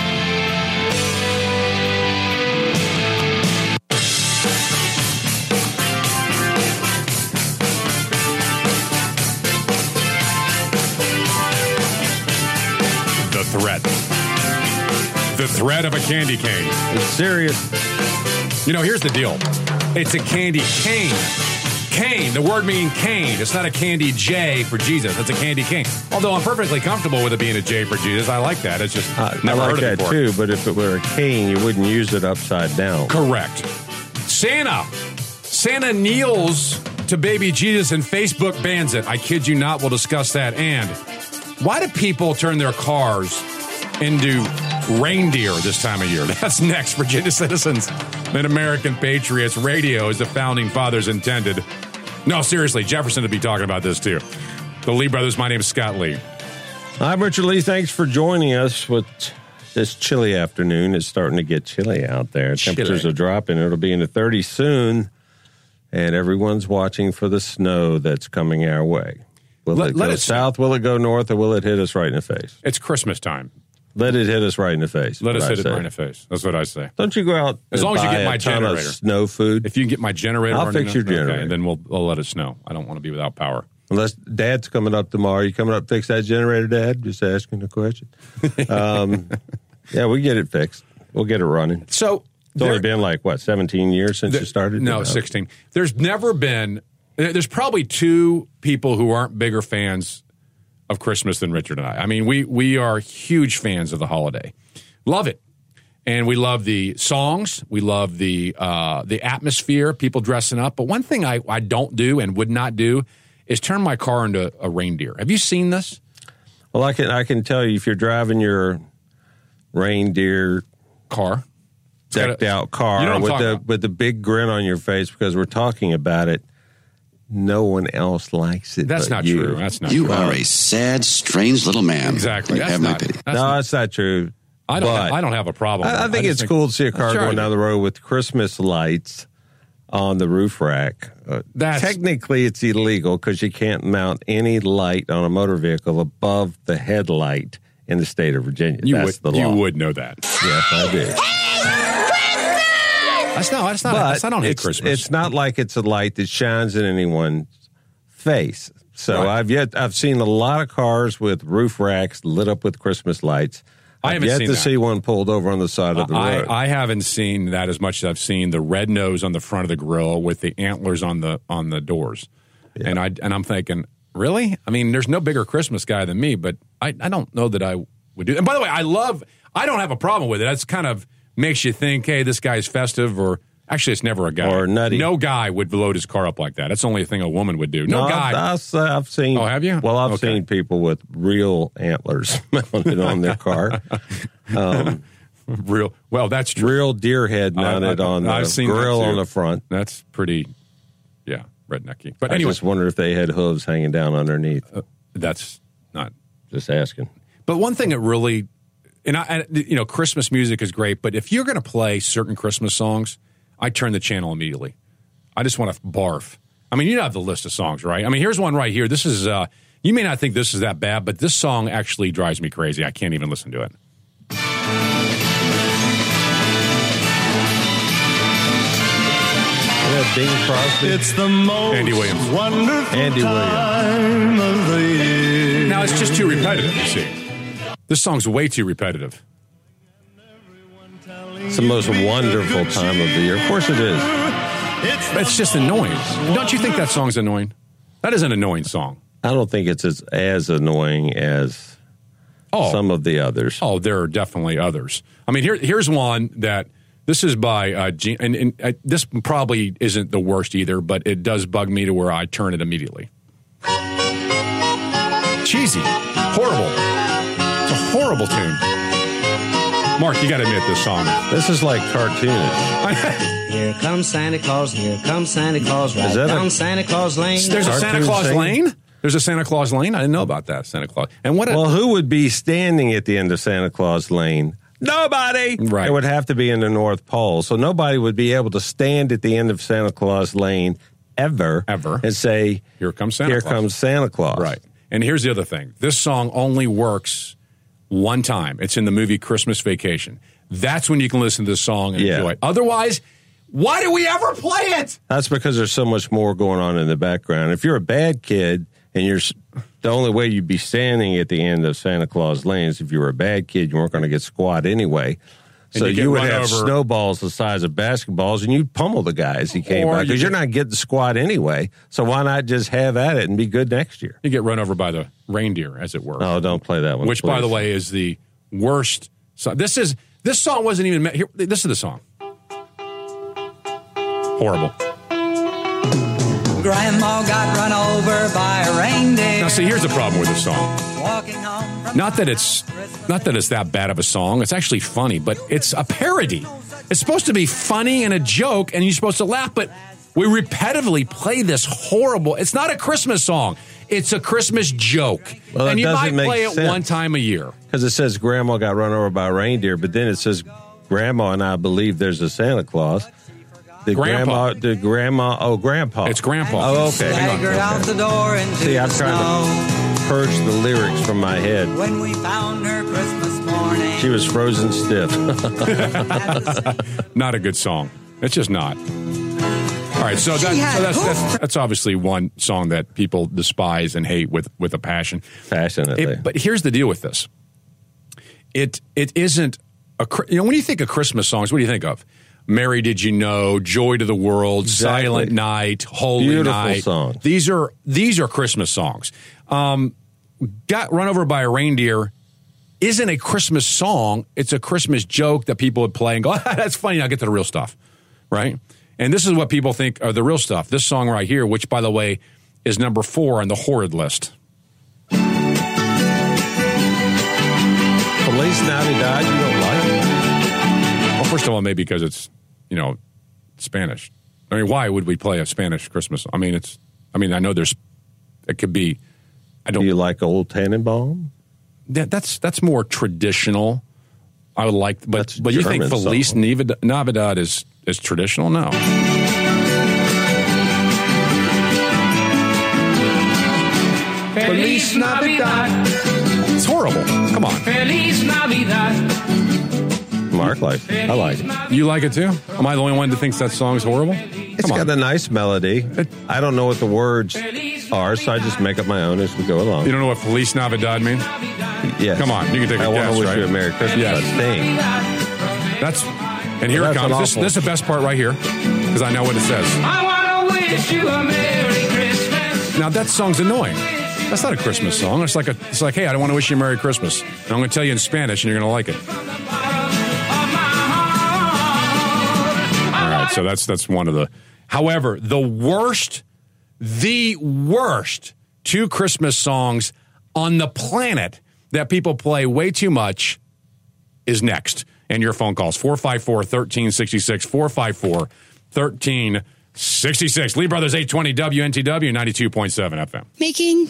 Threat. The threat of a candy cane. It's serious. You know, here's the deal it's a candy cane. Cane, the word meaning cane. It's not a candy J for Jesus. It's a candy cane. Although I'm perfectly comfortable with it being a J for Jesus. I like that. It's just I, I never like heard that before. too, but if it were a cane, you wouldn't use it upside down. Correct. Santa. Santa kneels to baby Jesus and Facebook bans it. I kid you not. We'll discuss that. And why do people turn their cars into reindeer this time of year? That's next, Virginia citizens and American patriots. Radio, as the founding fathers intended. No, seriously, Jefferson would be talking about this too. The Lee brothers. My name is Scott Lee. I'm Richard Lee. Thanks for joining us with this chilly afternoon. It's starting to get chilly out there. Chilly. Temperatures are dropping. It'll be in the 30s soon, and everyone's watching for the snow that's coming our way. Will Let- it go it south? Will it go north? Or will it hit us right in the face? It's Christmas time. Let it hit us right in the face. Let us hit it right in the face. That's what I say. Don't you go out As and long as you get my a ton of generator. snow food. If you can get my generator, I'll fix your okay, generator. and then we'll, we'll let it snow. I don't want to be without power. Unless Dad's coming up tomorrow. You coming up fix that generator, Dad? Just asking a question. Um, yeah, we get it fixed. We'll get it running. So It's only there- been like, what, 17 years since you started? No, Uh, 16. There's never been, there's probably two people who aren't bigger fans of Christmas than Richard and I. I mean, we we are huge fans of the holiday. Love it. And we love the songs. We love the uh, the atmosphere, people dressing up. But one thing I, I don't do and would not do is turn my car into a reindeer. Have you seen this? Well, I can I can tell you if you're driving your reindeer car, decked gotta- out car You know with the about. with the big grin on your face because we're talking about it. No one else likes it. That's but not you. true. That's not You true. are a sad, strange little man. Exactly. That's Have my not- pity. that's no, not- that's not true. I don't. But Have, I don't have a problem. I, I think just it's cool to see a car Sure going down the road with Christmas lights on the roof rack. Uh, That's- technically, it's illegal because you can't mount any light on a motor vehicle above the headlight in the state of Virginia. You That's would. the law. You would know that. Yes, I do. That's not. That's not. but that's, I don't hate it's, Christmas. It's not like it's a light that shines in anyone's face. So Right. I've yet I've seen a lot of cars with roof racks lit up with Christmas lights. I I've haven't yet seen to that. see one pulled over on the side of the I, road. I haven't seen that as much as I've seen the red nose on the front of the grill with the antlers on the on the doors, and I and I'm thinking, really? I mean, there's no bigger Christmas guy than me, but I, I don't know that I would do. And by the way, I love. I don't have a problem with it. That's kind of makes you think, hey, this guy's festive, or actually, it's never a guy Or nutty. No guy would load his car up like that. That's only a thing a woman would do. No, I've- guy. I've, I've seen. Oh, have you? Well, I've Okay. seen people with real antlers mounted on their car. Um, real. Well, that's true. real deer head mounted I- I- on the I've seen grill on the front. That's pretty. Yeah, rednecky. But anyway, I anyway, just wonder if they had hooves hanging down underneath. that's not Just asking. But one thing that really, and I, and, you know, Christmas music is great, but if you're going to play certain Christmas songs, I turn the channel immediately. I just want to barf. I mean, you have the list of songs, right? I mean, here's one right here. This is, uh, you may not think this is that bad, but this song actually drives me crazy. I can't even listen to it. that Bing Crosby? It's the most Andy Williams. wonderful Andy Williams. time of the year. Now, it's just too repetitive, you see. This song's way too repetitive. It's the most wonderful time of the year. Of course it is. It's just annoying. Don't you think that song's annoying? That is an annoying song. I don't think it's as, as annoying as Oh. some of the others. Oh, there are definitely others. I mean, here, here's one that this is by uh, Gene, and, and uh, this probably isn't the worst either, but it does bug me to where I turn it immediately. Cheesy, horrible. It's a horrible tune. Mark, you got to admit this song. This is like cartoonish. Here comes Santa Claus, here comes Santa Claus, right Is that a- Santa Claus Lane. There's a Santa Claus singing? Lane. There's a Santa Claus Lane. I didn't know about that Santa Claus. And what? A, Well, who would be standing at the end of Santa Claus Lane? Nobody. Right. It would have to be in the North Pole. So nobody would be able to stand at the end of Santa Claus Lane ever, Ever. and say, Here comes Santa Here Claus. comes Santa Claus. Right. And here's the other thing this song only works one time. It's in the movie Christmas Vacation. That's when you can listen to this song and Yeah. enjoy it. Otherwise, why do we ever play it? That's because there's so much more going on in the background. If you're a bad kid and you're the only way you'd be standing at the end of Santa Claus Lane is if you were a bad kid, you weren't going to get squat anyway. And So you you, would have over. snowballs the size of basketballs, and you'd pummel the guy as he came Or by because you're not getting the squat anyway. So why not just have at it and be good next year? You get run over by the reindeer, as it were. Oh, don't play that one. Which, by the way, is the worst. So this is this song wasn't even. Here, this is the song. Horrible. Grandma got run over by a reindeer. Now, see, here's the problem with this song. Walking home from Not that it's not that it's that bad of a song. It's actually funny, but it's a parody. It's supposed to be funny and a joke, and you're supposed to laugh. But we repetitively play this horrible. It's not a Christmas song. It's a Christmas joke, Well, and you might doesn't play it sense. one time a year. because it says Grandma got run over by a reindeer, but then it says Grandma and I believe there's a Santa Claus. The Grandpa. grandma, the grandma, oh, Grandpa. It's Grandpa. Oh, okay. Staggered out the door into See, I'm trying snow. To purge the lyrics from my head. When we found her Christmas morning. She was frozen stiff. Not a good song. It's just not. All right, so, that, so that's, that's that's obviously one song that people despise and hate with with a passion. Passionately. It- but here's the deal with this. It it isn't a you know when you think of Christmas songs, what do you think of? Mary, did you know? Joy to the world, Exactly. Silent Night, Holy Beautiful Night. songs. These are these are Christmas songs. Um, got run over by a reindeer isn't a Christmas song. It's a Christmas joke that people would play and go, that's funny. Now get to the real stuff, right? And this is what people think are the real stuff. This song right here, which by the way is number four on the horrid list. Feliz Navidad, you don't like? Well, first of all, maybe because it's you know Spanish. I mean, why would we play a Spanish Christmas? I mean, it's. I mean, I know there's. It could be. I don't. Do you like Old Tannenbaum? That, that's that's more traditional. I would like, but That's but you think German Feliz song. Navidad, Navidad is is traditional? No. Feliz Navidad. It's horrible. Come on. Feliz Navidad. Mark likes it. I like it. You like it too? Am I the only one that thinks that song's horrible? It's got a nice melody. I don't know what the words are, so I just make up my own as we go along. You don't know what Feliz Navidad means? Yes. Come on, you can take a I guess, want to wish right? you a Merry Christmas. Yes. That's Sting. That's and here Well, it that's an comes. This, awful- this is the best part right here because I know what it says. I want to wish you a Merry Christmas. Now that song's annoying. That's not a Christmas song. It's like a. It's like, hey, I don't want to wish you a Merry Christmas. And I'm going to tell you in Spanish, and you're going to like it. Right, so that's that's one of the. However, the worst, the worst two Christmas songs on the planet that people play way too much is next. And your phone calls 454 1366 454 1366. Lee Brothers 820 WNTW 92.7 FM. Making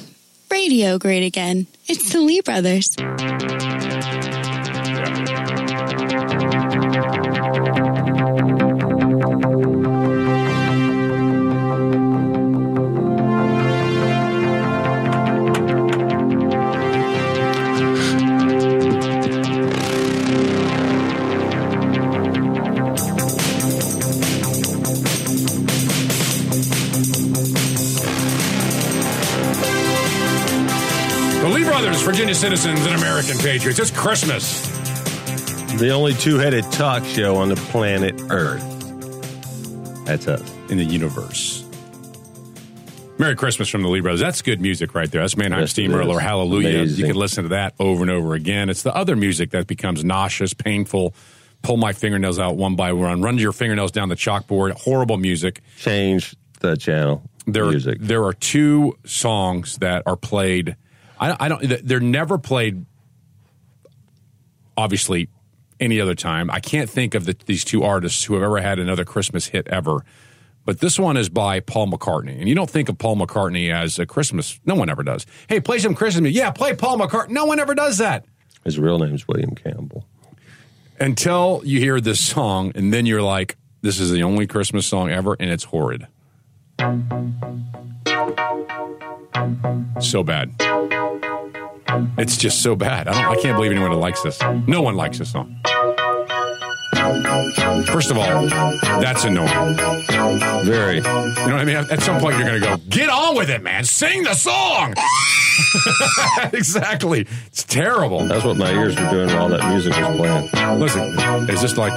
radio great again. It's the Lee Brothers. The Lee Brothers, Virginia citizens and American patriots. It's Christmas. The only two headed talk show on the planet Earth. That's us. Uh, in the universe. Merry Christmas from the Lee Brothers. That's good music right there. That's Mannheim Yes, Steamroller. is. Hallelujah. You can listen to that over and over again. It's the other music that becomes nauseous, painful. Pull my fingernails out one by one. Run your fingernails down the chalkboard. Horrible music. Change the channel. There, Music. there are two songs that are played. I, I don't. They're never played. Obviously, any other time. I can't think of the, these two artists who have ever had another Christmas hit ever. But this one is by Paul McCartney, and you don't think of Paul McCartney as a Christmas. No one ever does. Hey, play some Christmas music. Yeah, play Paul McCartney. No one ever does that His real name is William Campbell. until you hear this song, and then you're like, "This is the only Christmas song ever," and it's horrid. So bad. It's just so bad. I don't. I can't believe anyone likes this. No one likes this song. First of all, that's annoying. Very. You know what I mean? At some point, you're going to go, get on with it, man. Sing the song. exactly. It's terrible. That's what my ears were doing while that music was playing. Listen, is this like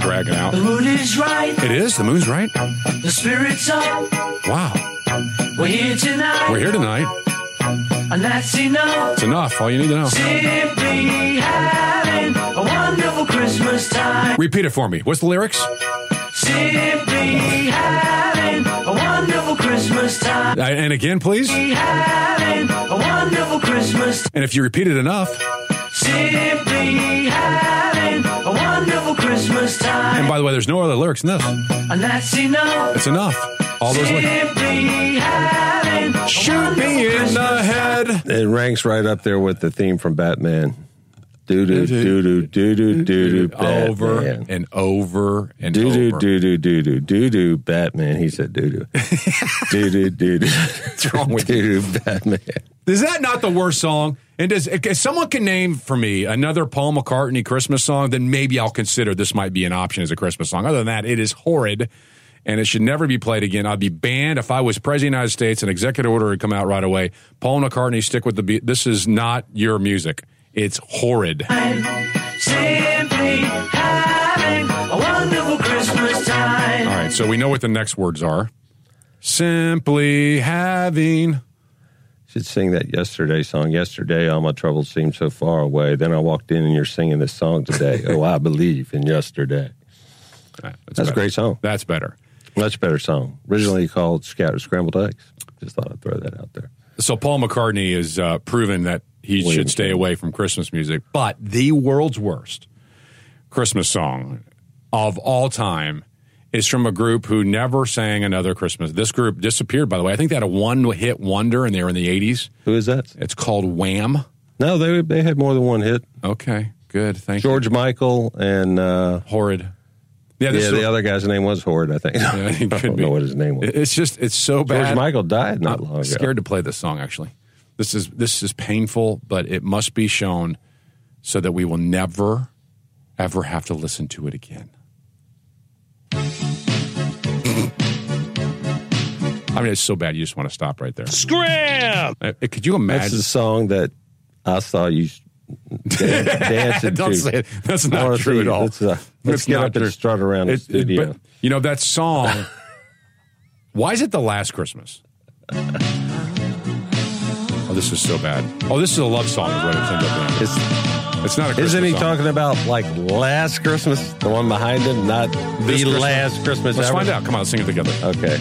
dragging out? The mood is right. It is. The moon's right. The spirit's up. Wow. We're here tonight. We're here tonight. And that's enough. It's enough. All you need to know. Simply having a wonderful Christmas time. Repeat it for me. What's the lyrics? Simply having a wonderful Christmas time. Uh, and again, please. Having a wonderful Christmas. And if you repeat it enough, Simply having a wonderful Christmas time. and by the way, there's no other lyrics in this. And that's enough. It's enough. All those lyrics. Simply having Shoot me in the head. It ranks right up there with the theme from Batman. Doo doo doo doo doo doo doo doo Over Batman. and over and Doo doo over. doo doo doo doo doo doo Batman. He said doo doo. Doo doo doo doo. What's wrong with doo doo Batman? Is that not the worst song? And does if someone can name for me another Paul McCartney Christmas song, then maybe I'll consider this might be an option as a Christmas song. Other than that, it is horrid, and it should never be played again. I'd be banned if I was president of the United States. An executive order would come out right away. Paul McCartney, stick with the beat. This is not your music. It's horrid. Simply having a wonderful Christmas time. All right, so we know what the next words are. Simply having. Should sing that yesterday song. Yesterday, all my troubles seemed so far away. Then I walked in and you're singing this song today. oh, I believe in yesterday. That's, That's a great song. That's better. Much better song. Originally called Scattered Scrambled Eggs. Just thought I'd throw that out there. So Paul McCartney has uh, proven that he William should stay away from Christmas music. But the world's worst Christmas song of all time is from a group who never sang another Christmas. This group disappeared, by the way. I think they had a one-hit wonder, and they were in the '80s. Who is that? It's called Wham. No, they they had more than one hit. Okay, good. Thank you. George Michael and uh, Horrid. Yeah, Yeah, this is- the other guy's name was Horde, I think. Yeah, I it could don't be. know what his name was. It's just it's so bad. George Michael died not I'm long ago. scared to play this song. Actually, this is this is painful, but it must be shown so that we will never, ever have to listen to it again. I mean, it's so bad you just want to stop right there. Scram! Uh, Could you imagine? That's the song that I saw you dan- dancing Don't say it. That's not true see- at all. Let's, uh, let's get up true. and strut around the It- it- studio. but, you know that song. why is it the last Christmas? Oh, this is so bad. Oh, this is a love song. Is what it's ended up being. It's, It's not a Christmas Isn't he song. talking about like last Christmas, the one behind him, not This the Christmas? last Christmas Let's ever? find out. Come on, let's sing it together. Okay.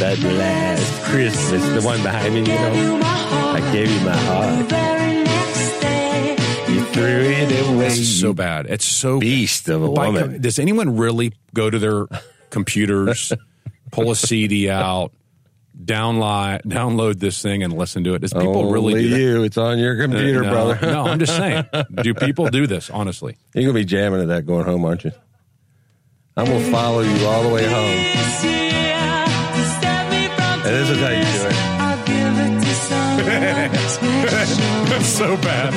That last Christmas, the one behind me, you know. I gave you my heart. You threw it away. This is so bad. It's so beast of a By- woman. Does anyone really go to their computers, pull a CD out, download download this thing, and listen to it? Does people really Only do that? you. It's on your computer, Uh, no, brother. no, I'm just saying. Do people do this? Honestly, You're gonna be jamming to that going home, aren't you? I'm gonna follow you all the way home. And this is how you do it. That's so bad.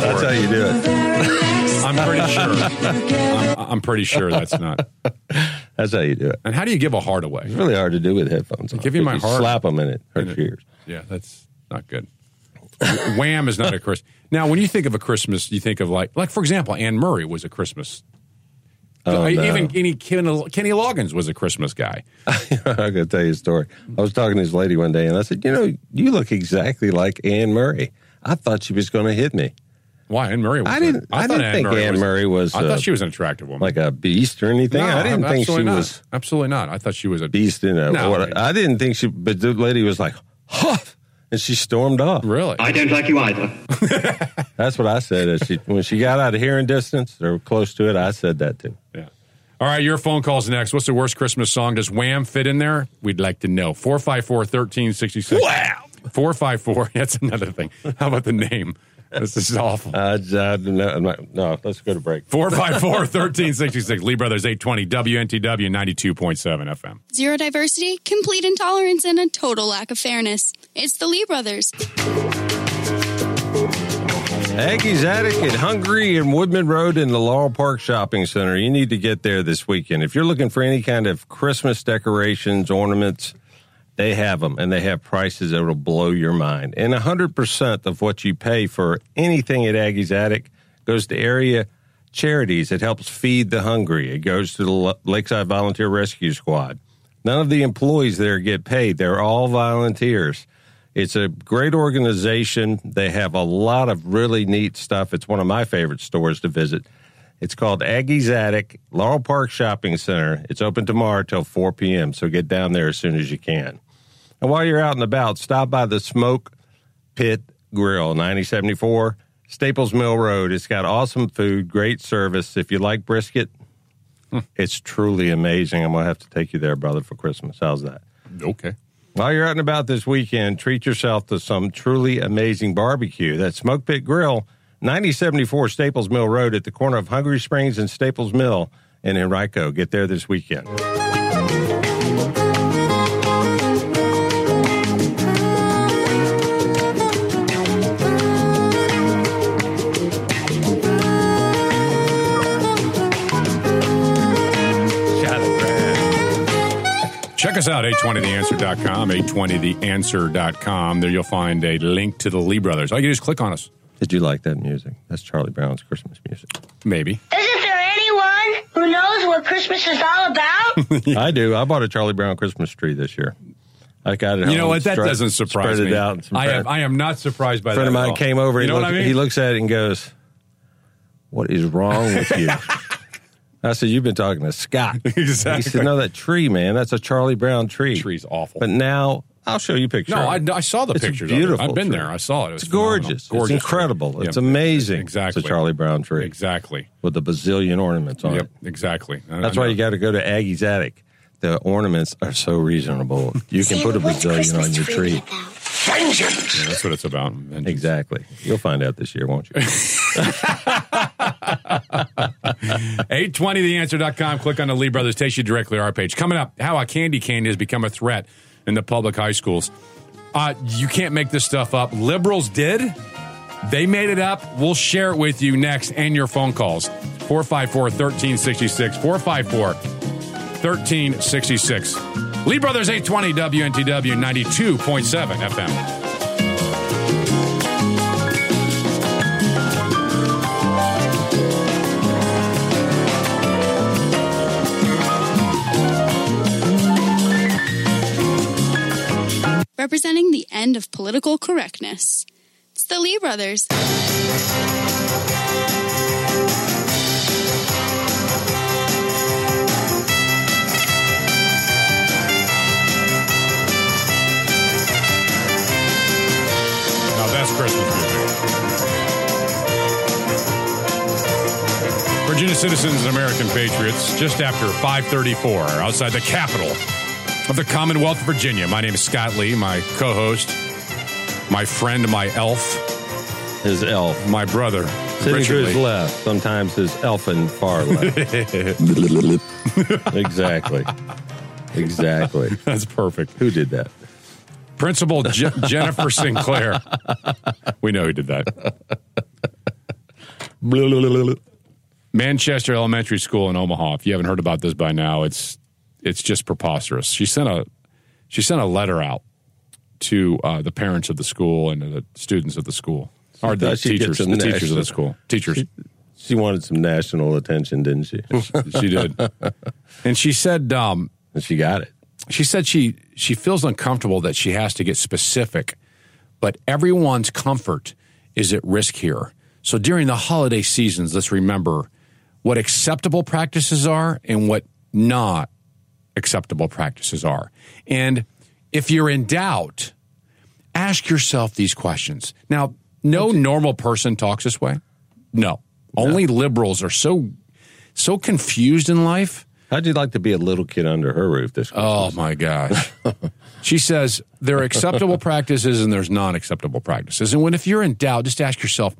That's how you do it. I'm pretty sure. I'm, I'm pretty sure that's not. That's how you do it. And how do you give a heart away? It's really hard to do with headphones. On. give you my If heart. Slap them in it. Hurts And it- your ears. Yeah, that's not good. Wham is not a Christmas. Now, when you think of a Christmas, you think of like, like for example, Anne Murray was a Christmas. Oh, no. Even Kenny, Kenny, Kenny Loggins was a Christmas guy. I'm going to tell you a story. I was talking to this lady one day, and I said, "You know, you look exactly like Anne Murray. I thought she was going to hit me. Why Anne Murray? Was I a- didn't. I, thought didn't think Anne Murray was. I uh, thought she was an attractive woman. like a beast or anything. No, I didn't think she not. was Absolutely not. I thought she was a beast in a. No, what, I didn't think she. But the lady was like, "Huff," and she stormed off. Really? I don't like you either. That's what I said. As she, when she got out of hearing distance or close to it, I said that too. Yeah. All right, your phone calls next. What's the worst Christmas song? Does Wham fit in there? We'd like to know. 454 1366. Wow! 454. That's another thing. How about the name? This is awful. Uh, uh, no, I'm not- no, let's go to break. 454 1366. Lee Brothers 820 WNTW 92.7 FM. Zero diversity, complete intolerance, and a total lack of fairness. It's the Lee brothers. Aggie's Attic at Hungary and Woodman Road in the Laurel Park Shopping Center. You need to get there this weekend. If you're looking for any kind of Christmas decorations, ornaments, they have them and they have prices that will blow your mind. And 100% of what you pay for anything at Aggie's Attic goes to area charities. It helps feed the hungry. It goes to the Lakeside Volunteer Rescue Squad. None of the employees there get paid. They're all volunteers. It's a great organization. They have a lot of really neat stuff. It's one of my favorite stores to visit. It's called Aggie's Attic, Laurel Park Shopping Center. It's open tomorrow till 4 p.m., so get down there as soon as you can. And while you're out and about, stop by the Smoke Pit Grill, 9074 Staples Mill Road. It's got awesome food, great service. If you like brisket, hmm. it's truly amazing. I'm going to have to take you there, brother, for Christmas. How's that? Okay. While you're out and about this weekend, treat yourself to some truly amazing barbecue. That Smoke Pit Grill, 9074 Staples Mill Road at the corner of Hungary Springs and Staples Mill in Henrico. Get there this weekend. Us out, 820theanswer.com, 820theanswer.com. There you'll find a link to the Lee Brothers. All you do is click on us. Did you like that music? That's Charlie Brown's Christmas music. Maybe. Isn't there anyone who knows what Christmas is all about? I do. I bought a Charlie Brown Christmas tree this year. I got it. You know what? That spread- doesn't surprise me. it out. and some I am, I am not surprised by a friend that. of at mine all. came over. You and know look- what I mean? He looks at it and goes, "What is wrong with you?" I said, "You've been talking to Scott." Exactly. He said, "No, that tree, man. That's a Charlie Brown tree. Tree's awful. But now I'll show you pictures. No, I. I saw the It's a pictures. of it. Beautiful. I've been tree. there. I saw it. It was It's gorgeous. phenomenal. It's incredible. Yeah. It's amazing. Exactly. It's a Charlie Brown tree. Exactly. With a bazillion ornaments on Yep. it. Exactly. I- That's I why you got to go to Aggie's attic. The ornaments are so reasonable. You can put a bazillion on your tree. Yeah, that's what it's about. Exactly. You'll find out this year, won't you? 820theanswer.com. Click on the Lee Brothers. Takes you directly to our page. Coming up, how a candy cane has become a threat in the public high schools. Uh, you can't make this stuff up. Liberals did. They made it up. We'll share it with you next and your phone calls. 454 1366. 454 1366. Lee Brothers 820 WNTW 92.7 FM. Representing the end of political correctness. It's the Lee Brothers. Now that's Christmas music. Virginia citizens and American patriots, just after 534, outside the capital of the Commonwealth of Virginia. My name is Scott Lee, my co-host, my friend, my elf, his elf, my brother, Sitting to his left, sometimes his elfin far left. exactly. Exactly. That's perfect. Who did that? Principal Je- Jennifer Sinclair. We know who did that. Manchester Elementary School in Omaha. If you haven't heard about this by now, it's it's just preposterous. She sent a she sent a letter out to uh, the parents of the school and the students of the school, or the thought she'd get teachers, the teachers of the school, teachers. She, she wanted some national attention, didn't she? she did. And she said, um, and she got it. She said she she feels uncomfortable that she has to get specific, but everyone's comfort is at risk here. So during the holiday seasons, let's remember what acceptable practices are and what not acceptable practices are. And if you're in doubt, ask yourself these questions. Now, no normal person talks this way. No. Only liberals are so so confused in life. How'd you like to be a little kid under her roof this oh, Christmas? Oh my gosh. she says there are acceptable practices and there's non-acceptable practices. And when if you're in doubt, just ask yourself,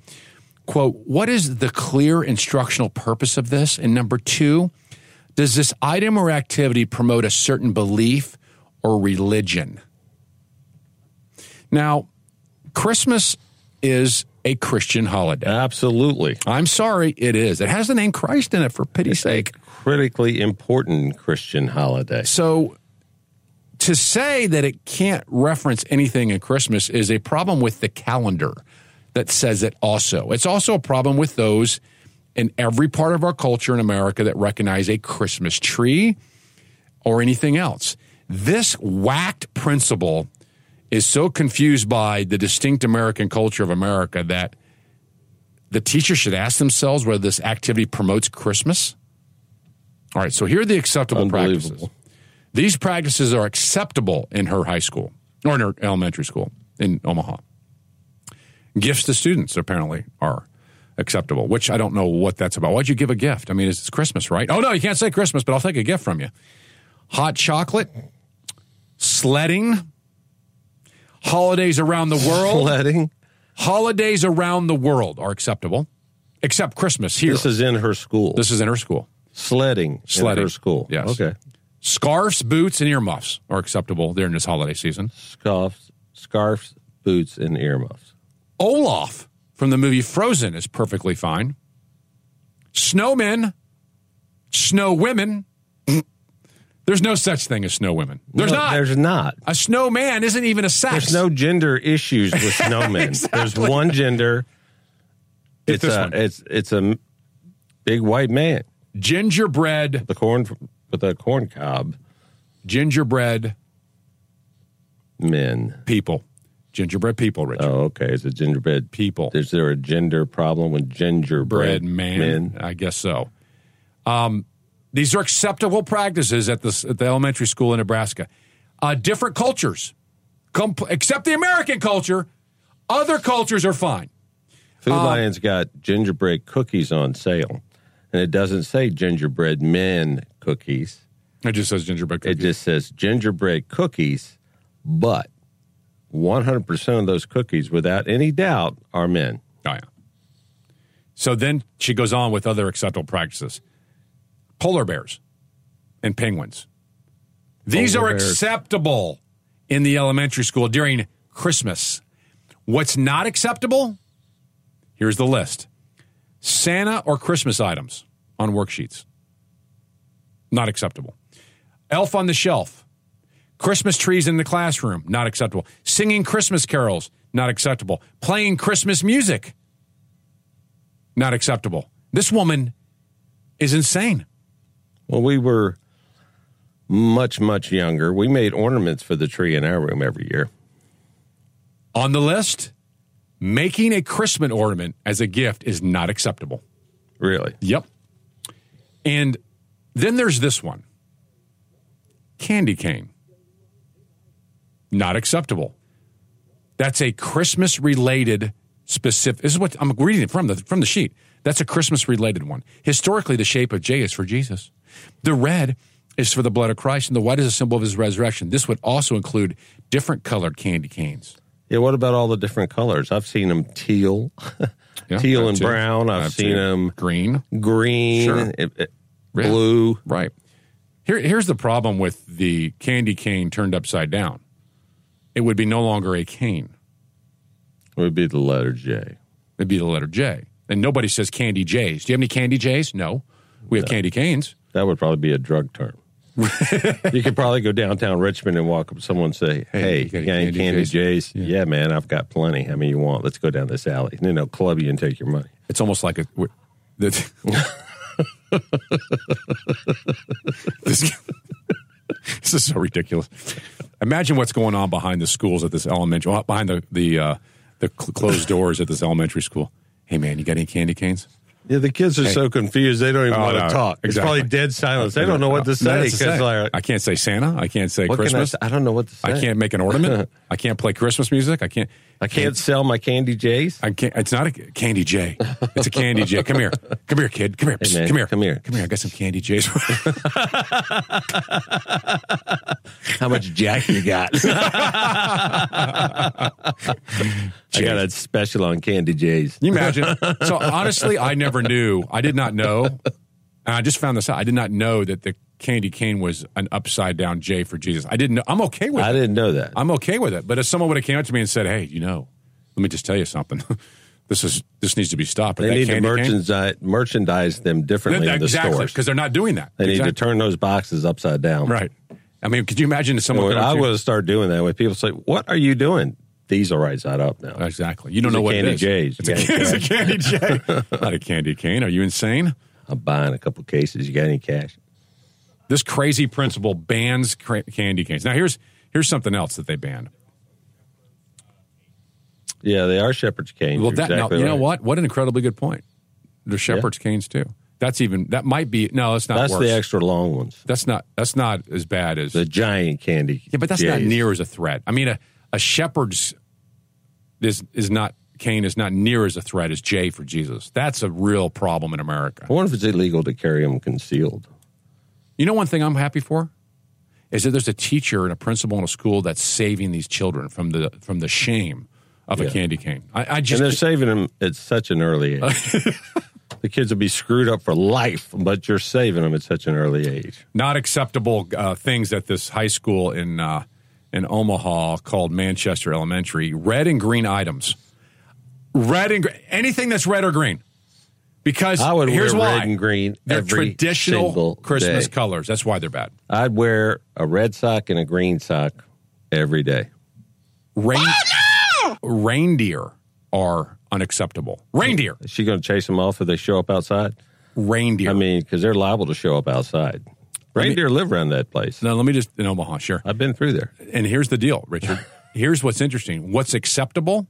quote, what is the clear instructional purpose of this? And number two, does this item or activity promote a certain belief or religion? Now, Christmas is a Christian holiday. Absolutely. I'm sorry, it is. It has the name Christ in it, for pity's sake. Critically important Christian holiday. So to say that it can't reference anything in Christmas is a problem with the calendar that says it also. It's also a problem with those in every part of our culture in America that recognize a Christmas tree or anything else. This whacked principal is so confused by the distinct American culture of America that the teacher should ask themselves whether this activity promotes Christmas. All right, so here are the acceptable practices. These practices are acceptable in her high school or in her elementary school in Omaha. Gifts to students apparently are acceptable, which I don't know what that's about. Why'd you give a gift? I mean, it's Christmas, right? Oh, no, you can't say Christmas, but I'll take a gift from you. Hot chocolate, sledding, holidays around the world. Sledding? Holidays around the world are acceptable, except Christmas here. This is in her school. This is in her school. Sledding, Sledding. in her school. Yes. Okay. Scarves, boots, and earmuffs are acceptable during this holiday season. Scarves, scarves, boots, and earmuffs. Olaf from the movie Frozen is perfectly fine. Snowmen, snow women. There's no such thing as snow women. There's No, not. There's not. A snowman isn't even a sex. There's no gender issues with snowmen. Exactly. There's one gender. It's this a one. it's it's a big white man. gingerbread, The corn with the corn cob gingerbread men. people, gingerbread people, Richard. Oh, okay. It's a gingerbread people. Is there a gender problem with gingerbread bread man, men? I guess so. Um, these are acceptable practices at the at the elementary school in Nebraska. Uh, different cultures, except the American culture. Other cultures are fine. Food Uh, Lion's got gingerbread cookies on sale, and it doesn't say gingerbread men cookies. It just says gingerbread It just says gingerbread cookies, but 100% of those cookies, without any doubt, are men. Oh, yeah. So then she goes on with other acceptable practices polar bears and penguins. These Polar are bears. acceptable in the elementary school during Christmas. What's not acceptable? Here's the list Santa or Christmas items on worksheets. Not acceptable. Elf on the shelf. Christmas trees in the classroom. Not acceptable. Singing Christmas carols. Not acceptable. Playing Christmas music. Not acceptable. This woman is insane. Well, we were much, much younger, we made ornaments for the tree in our room every year. On the list, making a Christmas ornament as a gift is not acceptable. Really? Yep. And then there's this one candy cane. Not acceptable. That's a Christmas related specific. This is what I'm reading from the from the sheet. That's a Christmas related one. Historically, the shape of J is for Jesus. The red is for the blood of Christ, and the white is a symbol of his resurrection. This would also include different colored candy canes. Yeah, what about all the different colors? I've seen them teal, Yeah, teal and seen- brown. I've, I've seen seen them green, green, Sure. it- it- blue. Right. Here, here's the problem with the candy cane turned upside down. It would be no longer a cane. It would be the letter J. It'd be the letter J. And nobody says candy J's. Do you have any candy J's? No. We have candy canes. That would probably be a drug term. you could probably go downtown Richmond and walk up to someone and say, Hey, Hey, you you got got any Candy Candy J's?" J's? Yeah. man, I've got plenty. How many you want? Let's go down this alley. And then they'll club you and take your money. It's almost like a. that- this, this is so ridiculous. Imagine what's going on behind the schools at this elementary, behind the the uh, the cl- closed doors at this elementary school. Hey, man, you got any candy canes? Yeah, the kids are Hey. so confused. They don't even Oh, want no, to talk. It's probably dead silence. They don't know what to say. 'cause say. like, I can't say Santa. I can't say what can I Christmas. I don't know what to say. I can't make an ornament. I can't play Christmas music. I can't. I can't sell my Candy J's. I can't. It's not a candy J. It's a candy J. Come here. Come here, kid. Come here. Hey, man, come here. come here. Come here. I got some candy J's. How much Jack you got? I got a special on Candy J's. you imagine? So honestly, I never knew. I did not know. And I just found this out. I did not know that the candy cane was an upside down J for Jesus. I didn't know. I'm okay with I it. didn't know that. I'm okay with it. But if someone would have came up to me and said, "Hey, you know, let me just tell you something. this is this needs to be stopped." But They need to cane- merchandise, merchandise them differently in the exactly stores. because they're not doing that. They need to turn those boxes upside down. right. I mean, could you imagine if You someone? know, I come up to you- would have started doing that when people say, "What are you doing?" These are right side up now. Exactly. You don't These know what Candy it is. It's a, it's a candy J, not a candy cane. Are you insane? I'm buying a couple cases. You got any cash? This crazy principal bans cra- candy canes. Now here's here's something else that they banned. Yeah, they are shepherd's canes. Well, that exactly now, you know what? What an incredibly good point. They're shepherd's canes too. That's even that might be no. That's not. That's worse. the extra long ones. That's not. That's not as bad as The giant candy. Yeah, but that's not near as a threat. I mean, a, a shepherd's is is not cane is not near as a threat as J for Jesus. That's a real problem in America. I wonder if it's illegal to carry them concealed. You know, one thing I'm happy for is that there's a teacher and a principal in a school that's saving these children from the from the shame of a candy cane. I, I and they're saving them at such an early age. the kids will be screwed up for life, but you're saving them at such an early age. not acceptable uh, things at this high school in uh, in Omaha called Manchester Elementary. Red and green items. Red and gr- anything that's red or green. Because I would here's wear why. red and green They're every traditional Christmas day. colors. That's why they're bad. I'd wear a red sock and a green sock every day. Rain- oh, Reindeer are unacceptable. Reindeer. Is she going to chase them off if they show up outside? reindeer. I mean, because they're liable to show up outside. Reindeer live around that place. No, let me just in Omaha. Sure, I've been through there. And here's the deal, Richard. here's what's interesting. What's acceptable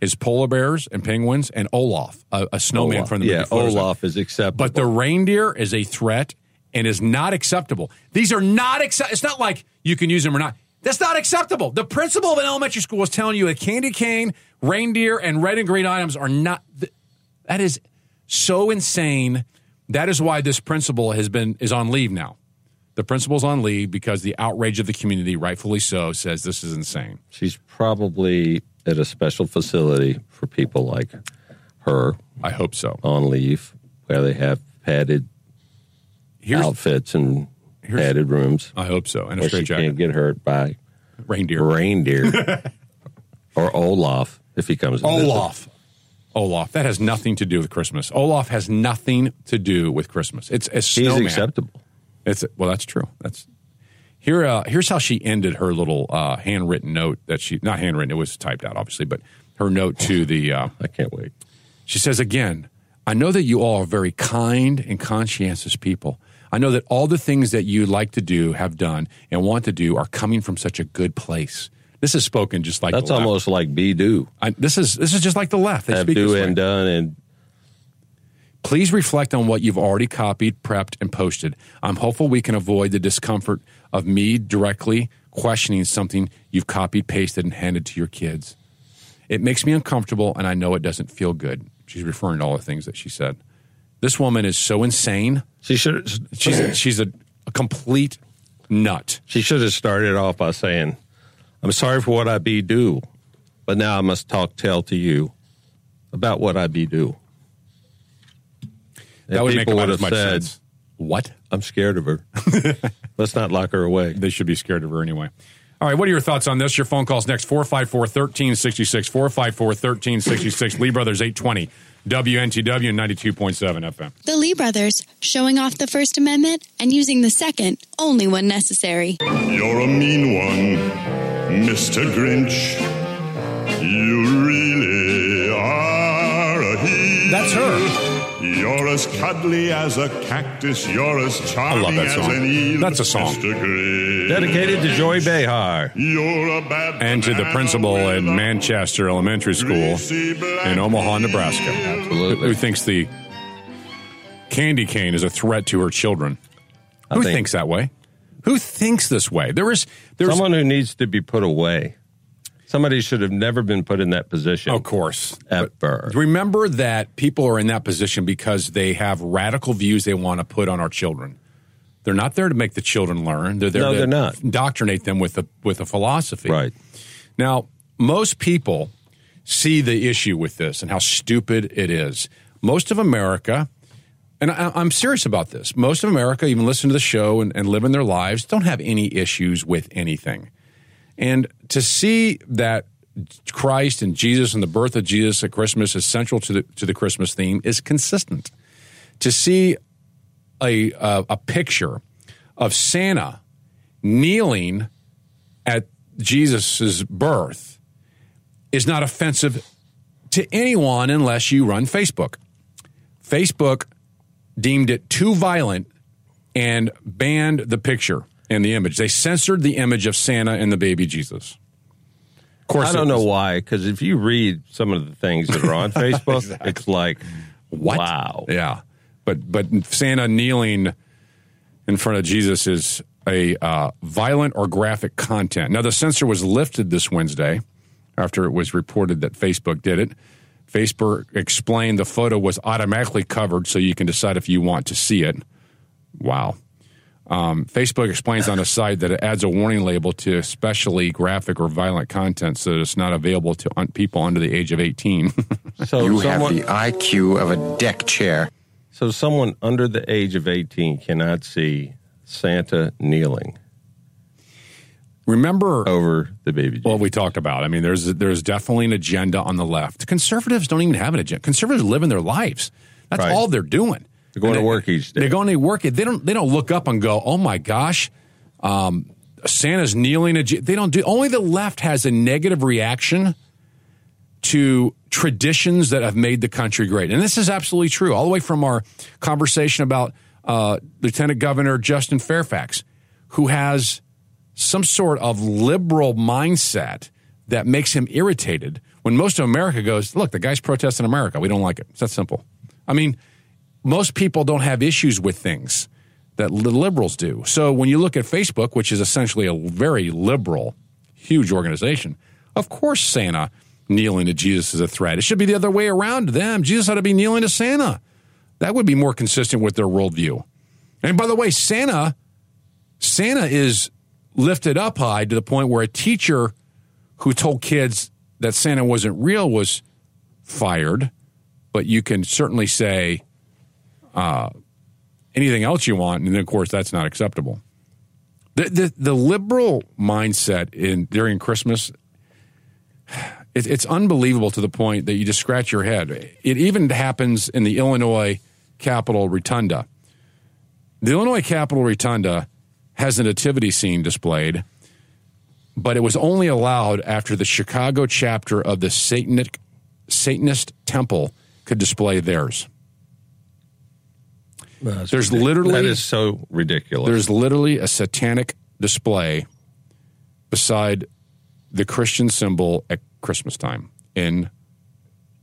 is polar bears and penguins and Olaf, a, a snowman Olaf. from the yeah, movie Olaf is acceptable. But the reindeer is a threat and is not acceptable. These are not accept. It's not like you can use them or not. That's not acceptable. The principal of an elementary school is telling you a candy cane, reindeer, and red and green items are not. th- That is so insane. That is why this principal has been is on leave now. The principal's on leave because the outrage of the community, rightfully so, says this is insane. She's probably at a special facility for people like her. I hope so. On leave, where they have padded outfits and padded rooms. I hope so. And a where straight she jacket. can't get hurt by reindeer. Reindeer. or Olaf if he comes. to visit. Olaf. Olaf. That has nothing to do with Christmas. Olaf has nothing to do with Christmas. It's a snowman. He's acceptable. It's well, that's true. That's here. Uh, here's how she ended her little uh, handwritten note that she not handwritten. It was typed out, obviously, but her note to the. Uh, I can't wait. She says again. I know that you all are very kind and conscientious people. I know that all the things that you like to do, have done, and want to do are coming from such a good place. This is spoken just like That's the left. almost like be do. I, this is this is just like the left. They Have speak do this way. and done and Please reflect on what you've already copied, prepped, and posted. I'm hopeful we can avoid the discomfort of me directly questioning something you've copied, pasted, and handed to your kids. It makes me uncomfortable, and I know it doesn't feel good. She's referring to all the things that she said. This woman is so insane. She should. She's she's a, a complete nut. She should have started off by saying, "I'm sorry for what I be do, but now I must talk tell to you about what I be do." That would make people about would as much said, sense. What? I'm scared of her. Let's not lock her away. They should be scared of her anyway. All right, what are your thoughts on this? Your phone calls next 454 1366. 454 1366. Lee Brothers 820. WNTW 92.7 FM. The Lee brothers, showing off the First Amendment and using the Second only when necessary. You're a mean one, Mr. Grinch. You really are a he. That's her. You're as cuddly as a cactus. You're as charming I love that as song. an eel. That's a song. Dedicated to Joy Behar. You're a bad And to the principal at Manchester Elementary School in Omaha, Nebraska, Absolutely. who thinks the candy cane is a threat to her children. I Who think- thinks that way? Who thinks this way? There is there's Someone who needs to be put away. Somebody should have never been put in that position. Of course. Ever. Remember that people are in that position because they have radical views they want to put on our children. They're not there to make the children learn. They're there No, to they're not. indoctrinate them with a with a philosophy. Right. Now, most people see the issue with this and how stupid it is. Most of America, and I, I'm serious about this, most of America, even listen to the show and, and live in their lives, don't have any issues with anything. And to see that Christ and Jesus and the birth of Jesus at Christmas is central to the to the Christmas theme is consistent. To see a a, a picture of Santa kneeling at Jesus' birth is not offensive to anyone unless you run Facebook. Facebook deemed it too violent and banned the picture and the image. They censored the image of Santa and the baby Jesus. Of course, I don't know why, because if you read some of the things that are on Facebook, it's like, What? wow. Yeah, but but Santa kneeling in front of Jesus is a uh, violent or graphic content. Now the censor was lifted this Wednesday after it was reported that Facebook did it. Facebook explained the photo was automatically covered, so you can decide if you want to see it. Wow. Um, Facebook explains on a site that it adds a warning label to especially graphic or violent content so that it's not available to un- people under the age of 18. So you someone, have the IQ of a deck chair. so someone under the age of 18 cannot see Santa kneeling Remember over the baby. Well, we talked about. I mean, there's there's definitely an agenda on the left. Conservatives don't even have an agenda. Conservatives live in their lives. That's Right. all they're doing. They're going And to they- work each day. They're going to work. They don't. They don't look up and go, "Oh my gosh, um, Santa's kneeling." At Je-" They don't do. Only the left has a negative reaction to traditions that have made the country great. And this is absolutely true, all the way from our conversation about uh, Lieutenant Governor Justin Fairfax, who has some sort of liberal mindset that makes him irritated when most of America goes, look, the guy's protesting America. We don't like it. It's that simple. I mean, most people don't have issues with things that the liberals do. So when you look at Facebook, which is essentially a very liberal, huge organization, of course Santa kneeling to Jesus is a threat. It should be the other way around to them. Jesus ought to be kneeling to Santa. That would be more consistent with their worldview. And by the way, Santa, Santa is lifted up high to the point where a teacher who told kids that Santa wasn't real was fired. But you can certainly say uh, anything else you want, and then of course that's not acceptable. The the, the liberal mindset in during Christmas, it, it's unbelievable to the point that you just scratch your head. It even happens in the Illinois Capitol Rotunda. The Illinois Capitol Rotunda has a nativity scene displayed, but it was only allowed after the Chicago chapter of the Satanic Satanist Temple could display theirs. That's There's ridic- literally that is so ridiculous. There's literally a satanic display beside the Christian symbol at Christmas time in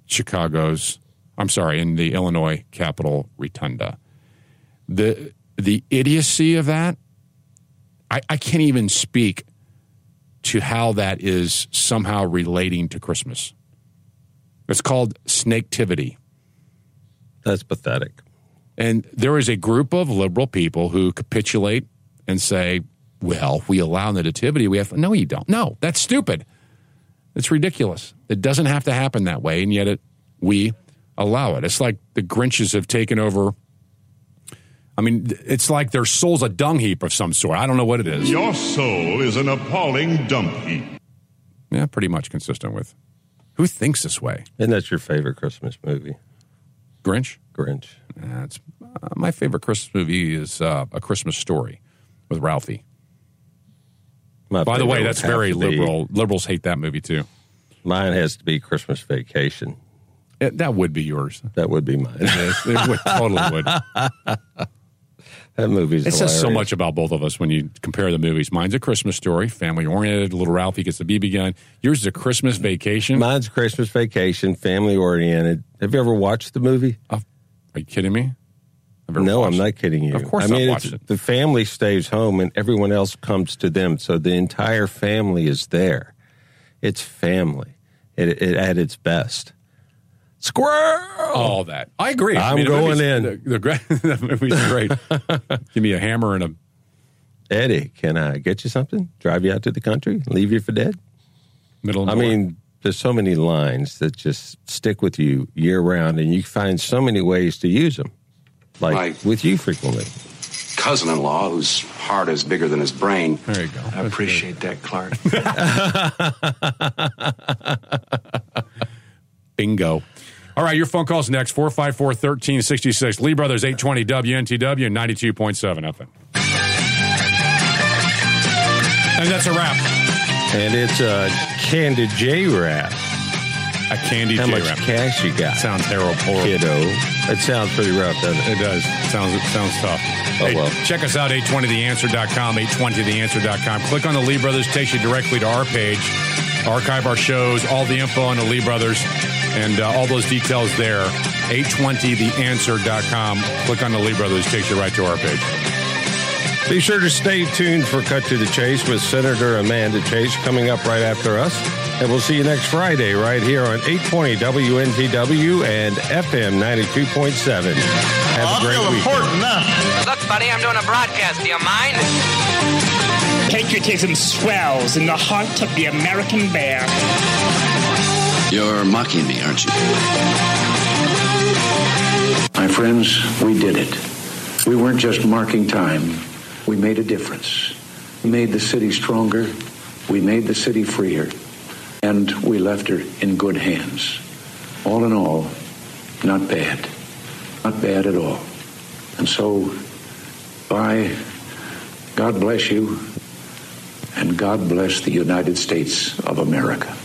Chicago's. I'm sorry, in the Illinois Capitol Rotunda. The the idiocy of that, I, I can't even speak to how that is somehow relating to Christmas. It's called snaketivity. That's pathetic. And there is a group of liberal people who capitulate and say, well, we allow the nativity. We have, no, you don't. No, that's stupid. It's ridiculous. It doesn't have to happen that way, and yet it, we allow it. It's like the Grinches have taken over. I mean, it's like their soul's a dung heap of some sort. I don't know what it is. Your soul is an appalling dump heap. Yeah, pretty much consistent with. Who thinks this way? And that's your favorite Christmas movie? Grinch? Grinch. That's uh, my favorite Christmas movie is uh, A Christmas Story with Ralphie. My By the way, that's very liberal. Liberals hate that movie too. Mine has to be Christmas Vacation. It, that would be yours. That would be mine. it would, totally would. That movie's It says so much about both of us when you compare the movies. Mine's a Christmas story, family oriented. Little Ralphie gets the BB gun. Yours is a Christmas vacation. Mine's Christmas Vacation, family oriented. Have you ever watched the movie? Uh, are you kidding me? No, I'm not kidding you. Of course I mean, it. the family stays home and everyone else comes to them, so the entire family is there. It's family. It, it at its best. Squirrel. All that. I agree. I I'm mean, going in. The, the, gra- the movie's great. Give me a hammer and a Eddie, can I get you something? Drive you out to the country? Leave you for dead? middle. I mean, there's so many lines that just stick with you year round, and you find so many ways to use them, like My- with you frequently. Cousin in law, whose heart is bigger than his brain. There you go. I appreciate that, Clark. Bingo. All right, your phone call's next 454 1366. Lee Brothers 820 WNTW 92.7 FM. And that's a wrap. And it's a Candid J rap. A Candy How J much wrap. cash you got? Sounds terrible. Kiddo. It sounds pretty rough, doesn't it? It does. It sounds it sounds tough. Oh, Hey, well. Check us out, 820theanswer.com, 820theanswer.com. Click on the Lee Brothers, takes you directly to our page. Archive our shows, all the info on the Lee Brothers, and uh, all those details there. 820theanswer.com. Click on the Lee Brothers, takes you right to our page. Be sure to stay tuned for Cut to the Chase with Senator Amanda Chase coming up right after us. And we'll see you next Friday right here on 820 WNTW and FM 92.7. Have a great week. Look, buddy, I'm doing a broadcast. Do you mind? Patriotism swells in the heart of the American bear. You're mocking me, aren't you? My friends, we did it. We weren't just marking time. We made a difference. We made the city stronger. We made the city freer. And we left her in good hands. All in all, not bad. Not bad at all. And so, bye. God bless you. And God bless the United States of America.